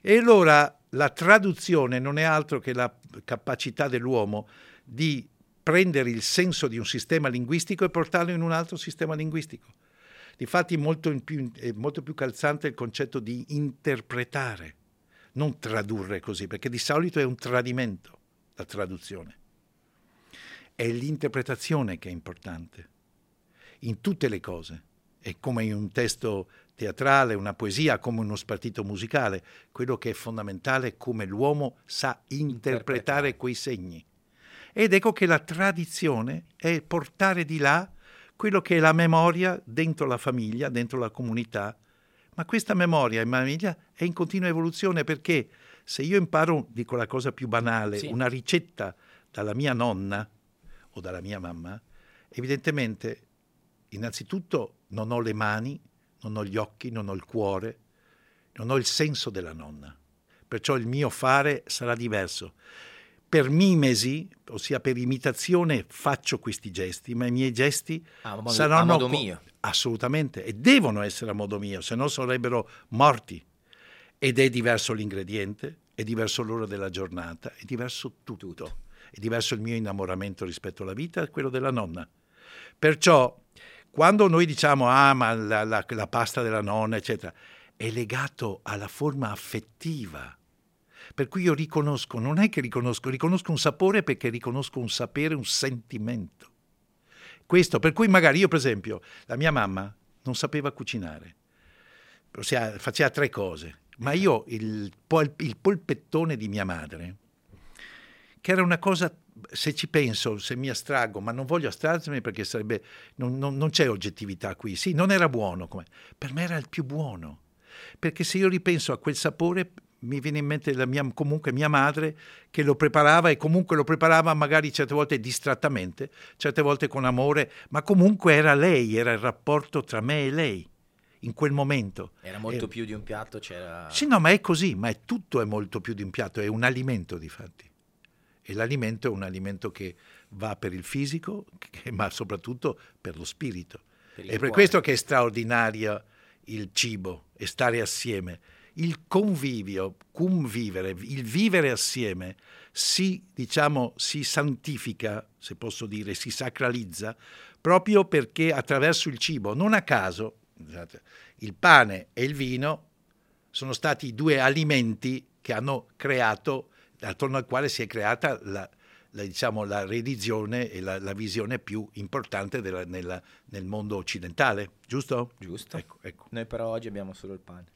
[SPEAKER 3] E allora la traduzione non è altro che la capacità dell'uomo di prendere il senso di un sistema linguistico e portarlo in un altro sistema linguistico. Difatti molto, più- è molto più calzante il concetto di interpretare, non tradurre così, perché di solito è un tradimento la traduzione. È l'interpretazione che è importante in tutte le cose. È come in un testo teatrale, una poesia, come uno spartito musicale. Quello che è fondamentale è come l'uomo sa interpretare quei segni. Ed ecco che la tradizione è portare di là quello che è la memoria dentro la famiglia, dentro la comunità. Ma questa memoria in famiglia è in continua evoluzione perché se io imparo, dico la cosa più banale,
[SPEAKER 1] Sì.
[SPEAKER 3] una ricetta dalla mia nonna o dalla mia mamma, evidentemente innanzitutto non ho le mani, non ho gli occhi, non ho il cuore, non ho il senso della nonna. Perciò il mio fare sarà diverso. Per mimesi, ossia per imitazione, faccio questi gesti, ma i miei gesti
[SPEAKER 1] A modo-
[SPEAKER 3] saranno
[SPEAKER 1] a modo mio.
[SPEAKER 3] Assolutamente, e devono essere a modo mio, se no sarebbero morti. Ed è diverso l'ingrediente, è diverso l'ora della giornata, è diverso tutto. È diverso il mio innamoramento rispetto alla vita e quello della nonna. Perciò, quando noi diciamo, ah, ma la, la- la pasta della nonna, eccetera, è legato alla forma affettiva. Per cui io riconosco, non è che riconosco, riconosco un sapore perché riconosco un sapere, un sentimento. Questo, per cui magari io per esempio, la mia mamma non sapeva cucinare, ossia faceva tre cose, ma io il, il polpettone di mia madre, che era una cosa se ci penso, se mi astraggo, ma non voglio astrarmi perché sarebbe, non, non, non, c'è oggettività qui. Sì, non era buono, come, per me era il più buono. Perché se io ripenso a quel sapore, mi viene in mente la mia, comunque mia madre che lo preparava e comunque lo preparava magari certe volte distrattamente, certe volte con amore, ma comunque era lei, era il rapporto tra me e lei in quel momento.
[SPEAKER 1] Era molto e... più di un piatto, c'era...
[SPEAKER 3] Sì, no, ma è così, ma è tutto è molto più di un piatto, è un alimento di fatti. E l'alimento è un alimento che va per il fisico, che, ma soprattutto per lo spirito. Per è per cuore. questo che è straordinario il cibo e stare assieme il convivio, convivere, il vivere assieme si, diciamo, si santifica, se posso dire, si sacralizza proprio perché attraverso il cibo, non a caso, il pane e il vino sono stati i due alimenti che hanno creato, attorno al quale si è creata la, la, diciamo, la religione e la, la, visione più importante della, nella, nel mondo occidentale, giusto?
[SPEAKER 1] Giusto. Ecco, ecco. Noi però oggi abbiamo solo il pane.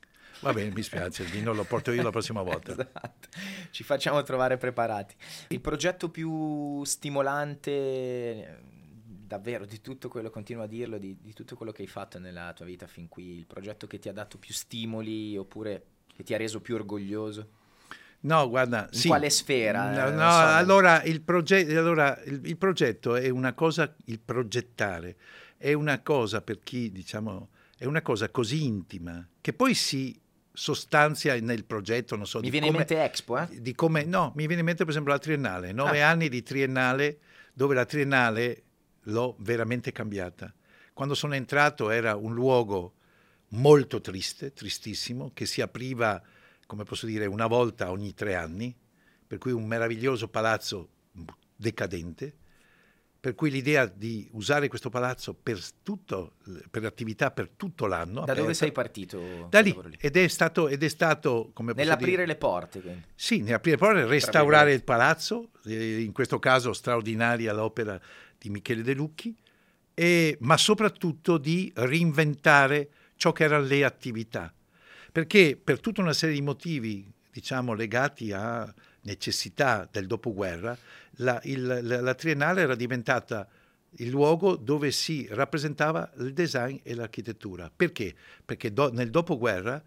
[SPEAKER 3] Va bene, mi spiace, il vino lo porto io la prossima volta.
[SPEAKER 1] esatto. Ci facciamo trovare preparati. Il progetto più stimolante, davvero, di tutto quello, continuo a dirlo, di, di tutto quello che hai fatto nella tua vita fin qui, il progetto che ti ha dato più stimoli oppure che ti ha reso più orgoglioso?
[SPEAKER 3] No, guarda,
[SPEAKER 1] in
[SPEAKER 3] sì.
[SPEAKER 1] quale sfera?
[SPEAKER 3] No, no so. allora, il proge- allora il, il, progetto è una cosa, il progettare è una cosa per chi, diciamo, è una cosa così intima che poi si sostanzia nel progetto, non so,
[SPEAKER 1] mi viene come, in mente Expo, eh?
[SPEAKER 3] Di come, no, mi viene in mente per esempio la Triennale, nove ah. anni di Triennale dove la Triennale l'ho veramente cambiata. Quando sono entrato era un luogo molto triste, tristissimo, che si apriva, come posso dire, una volta ogni tre anni, per cui un meraviglioso palazzo decadente, per cui l'idea di usare questo palazzo per, tutto, per attività per tutto l'anno.
[SPEAKER 1] Da aperto, dove sei partito?
[SPEAKER 3] Da lì. lì. Ed, è stato, ed è stato come
[SPEAKER 1] Nell'aprire
[SPEAKER 3] dire,
[SPEAKER 1] le porte. Quindi.
[SPEAKER 3] Sì, nell'aprire le porte, restaurare il palazzo, eh, in questo caso straordinaria l'opera di Michele De Lucchi, e, ma soprattutto di reinventare ciò che erano le attività. Perché per tutta una serie di motivi, diciamo, legati a necessità del dopoguerra, la, il, la, la Triennale era diventata il luogo dove si rappresentava il design e l'architettura. Perché? Perché do, nel dopoguerra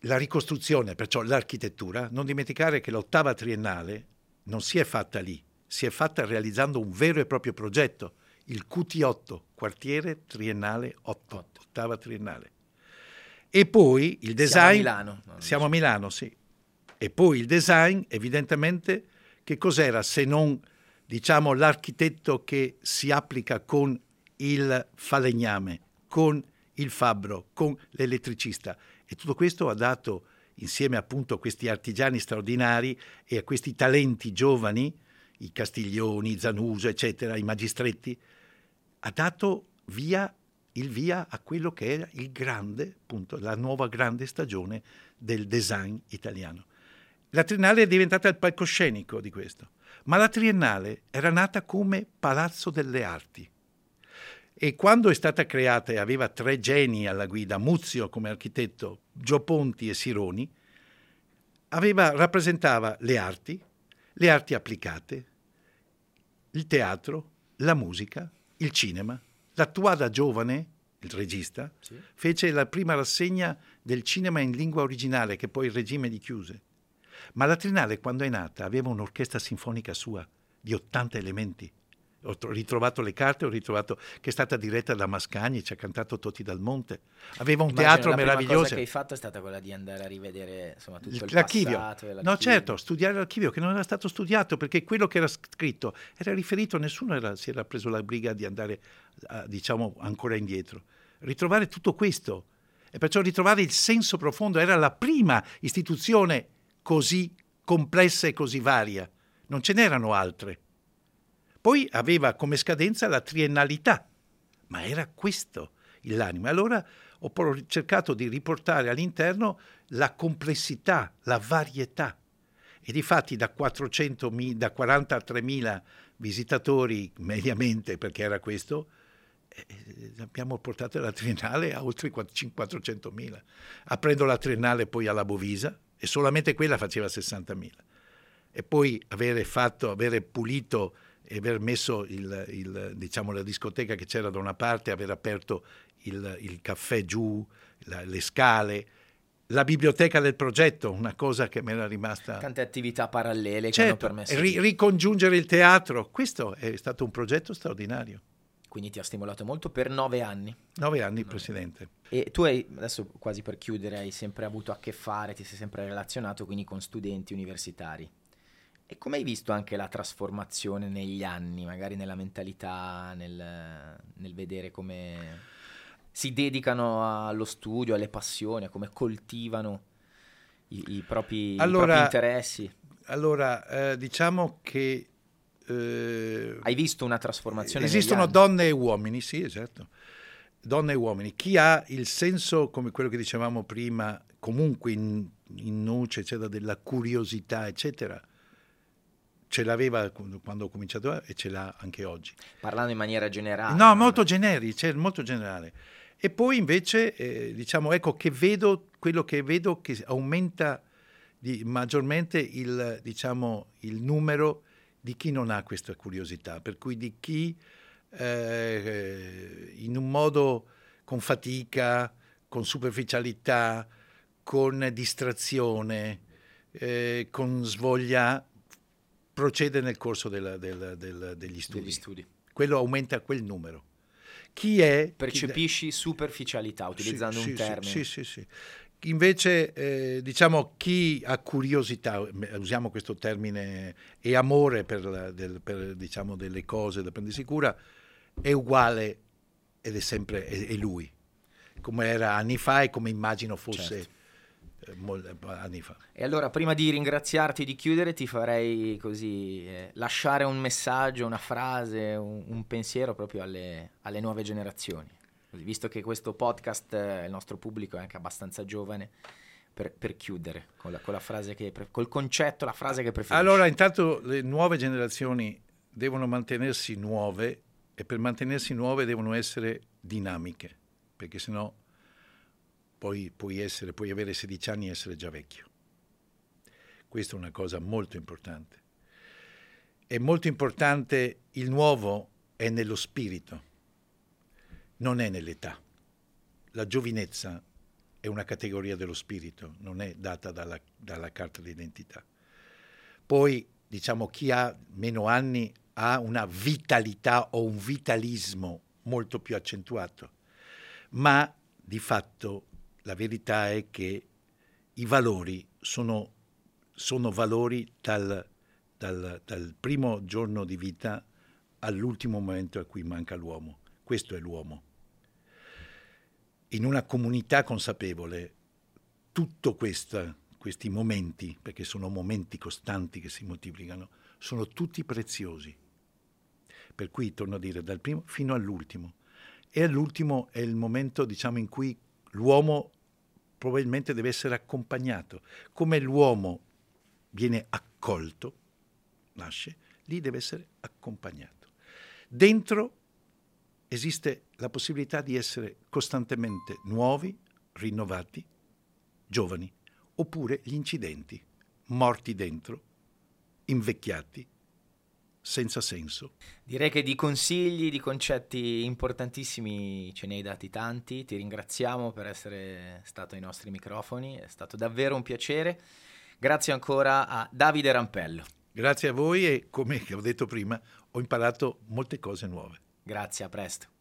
[SPEAKER 3] la ricostruzione, perciò l'architettura, non dimenticare che l'ottava triennale non si è fatta lì, si è fatta realizzando un vero e proprio progetto, il QT8, quartiere triennale 8, ottava triennale. E poi il design... Siamo a
[SPEAKER 1] Milano.
[SPEAKER 3] Siamo a Milano, sì. E poi il design, evidentemente, che cos'era se non diciamo l'architetto che si applica con il falegname, con il fabbro, con l'elettricista. E tutto questo ha dato, insieme appunto a questi artigiani straordinari e a questi talenti giovani, i Castiglioni, Zanuso, eccetera, i magistretti, ha dato via, il via a quello che era il grande, appunto, la nuova grande stagione del design italiano. La Triennale è diventata il palcoscenico di questo, ma la Triennale era nata come Palazzo delle Arti. E quando è stata creata e aveva tre geni alla guida, Muzio come architetto, Gio Ponti e Sironi, aveva, rappresentava le arti, le arti applicate, il teatro, la musica, il cinema. L'attuada giovane, il regista, sì. fece la prima rassegna del cinema in lingua originale che poi il regime di chiuse. Ma la Trinale, quando è nata, aveva un'orchestra sinfonica sua di 80 elementi. Ho ritrovato le carte, ho ritrovato che è stata diretta da Mascagni, ci ha cantato Totti dal Monte. Aveva un Immagino teatro meraviglioso. La cosa
[SPEAKER 1] che hai fatto è stata quella di andare a rivedere insomma, tutto il,
[SPEAKER 3] l'archivio.
[SPEAKER 1] passato.
[SPEAKER 3] No, certo, studiare l'archivio che non era stato studiato perché quello che era scritto era riferito, nessuno era, si era preso la briga di andare, a, diciamo, ancora indietro. Ritrovare tutto questo e perciò ritrovare il senso profondo era la prima istituzione così complessa e così varia. Non ce n'erano altre. Poi aveva come scadenza la triennalità, ma era questo l'anima. Allora ho cercato di riportare all'interno la complessità, la varietà. E difatti da, 400, da 43.000 visitatori mediamente, perché era questo, eh, abbiamo portato la triennale a oltre 400.000, aprendo la triennale poi alla Bovisa e solamente quella faceva 60.000. E poi avere fatto, avere pulito e aver messo il, il, diciamo, la discoteca che c'era da una parte, aver aperto il, il caffè giù, la, le scale, la biblioteca del progetto, una cosa che mi era rimasta...
[SPEAKER 1] Tante attività parallele
[SPEAKER 3] certo,
[SPEAKER 1] che hanno permesso...
[SPEAKER 3] Ri- ricongiungere il teatro, questo è stato un progetto straordinario.
[SPEAKER 1] Quindi ti ha stimolato molto per nove anni.
[SPEAKER 3] Nove anni, nove. Presidente.
[SPEAKER 1] E tu hai, adesso quasi per chiudere, hai sempre avuto a che fare, ti sei sempre relazionato quindi con studenti universitari. E come hai visto anche la trasformazione negli anni, magari nella mentalità, nel, nel vedere come si dedicano allo studio, alle passioni, a come coltivano i, i, propri, allora, i propri, interessi?
[SPEAKER 3] Allora, eh, diciamo che...
[SPEAKER 1] Eh, Hai visto una trasformazione?
[SPEAKER 3] Esistono donne e uomini, sì, esatto. Donne e uomini. Chi ha il senso, come quello che dicevamo prima, comunque in, in nuce, eccetera, della curiosità, eccetera, ce l'aveva quando ho cominciato e ce l'ha anche oggi.
[SPEAKER 1] Parlando in maniera generale.
[SPEAKER 3] No, molto generico, cioè molto generale. E poi invece, eh, diciamo, ecco che vedo, quello che vedo che aumenta di, maggiormente il, diciamo, il numero di chi non ha questa curiosità, per cui di chi eh, in un modo con fatica, con superficialità, con distrazione, eh, con svoglia, procede nel corso della, della, della, degli, studi. degli studi. Quello aumenta quel numero chi è...
[SPEAKER 1] Percepisci
[SPEAKER 3] chi...
[SPEAKER 1] superficialità utilizzando sì, un
[SPEAKER 3] sì,
[SPEAKER 1] termine.
[SPEAKER 3] Sì, sì, sì. Invece, eh, diciamo, chi ha curiosità, usiamo questo termine, e amore per, la, del, per diciamo, delle cose da prendersi cura, è uguale ed è sempre è, è lui, come era anni fa e come immagino fosse certo. Eh, anni fa.
[SPEAKER 1] E allora, prima di ringraziarti di chiudere, ti farei così eh, lasciare un messaggio, una frase, un, un pensiero proprio alle, alle nuove generazioni. Così, visto che questo podcast, eh, il nostro pubblico è anche abbastanza giovane, per, per chiudere con la, con la, frase che, col concetto, la frase che preferisci.
[SPEAKER 3] Allora, intanto le nuove generazioni devono mantenersi nuove e per mantenersi nuove devono essere dinamiche, perché sennò poi puoi, essere, puoi avere 16 anni e essere già vecchio. Questa è una cosa molto importante. È molto importante, il nuovo è nello spirito, non è nell'età. La giovinezza è una categoria dello spirito, non è data dalla, dalla carta d'identità. Poi, diciamo, chi ha meno anni ha una vitalità o un vitalismo molto più accentuato, ma di fatto la verità è che i valori sono, sono valori dal, dal, dal primo giorno di vita all'ultimo momento a cui manca l'uomo. Questo è l'uomo. In una comunità consapevole, tutto questa, questi momenti, perché sono momenti costanti che si moltiplicano, sono tutti preziosi. Per cui, torno a dire, dal primo fino all'ultimo. E all'ultimo è il momento, diciamo, in cui l'uomo probabilmente deve essere accompagnato. Come l'uomo viene accolto, nasce, lì deve essere accompagnato. Dentro esiste la possibilità di essere costantemente nuovi, rinnovati, giovani, oppure gli incidenti, morti dentro, invecchiati, senza senso.
[SPEAKER 1] Direi che di consigli, di concetti importantissimi ce ne hai dati tanti, ti ringraziamo per essere stato ai nostri microfoni, è stato davvero un piacere. Grazie ancora a Davide Rampello.
[SPEAKER 3] Grazie a voi e come ho detto prima ho imparato molte cose nuove.
[SPEAKER 1] Grazie, a presto.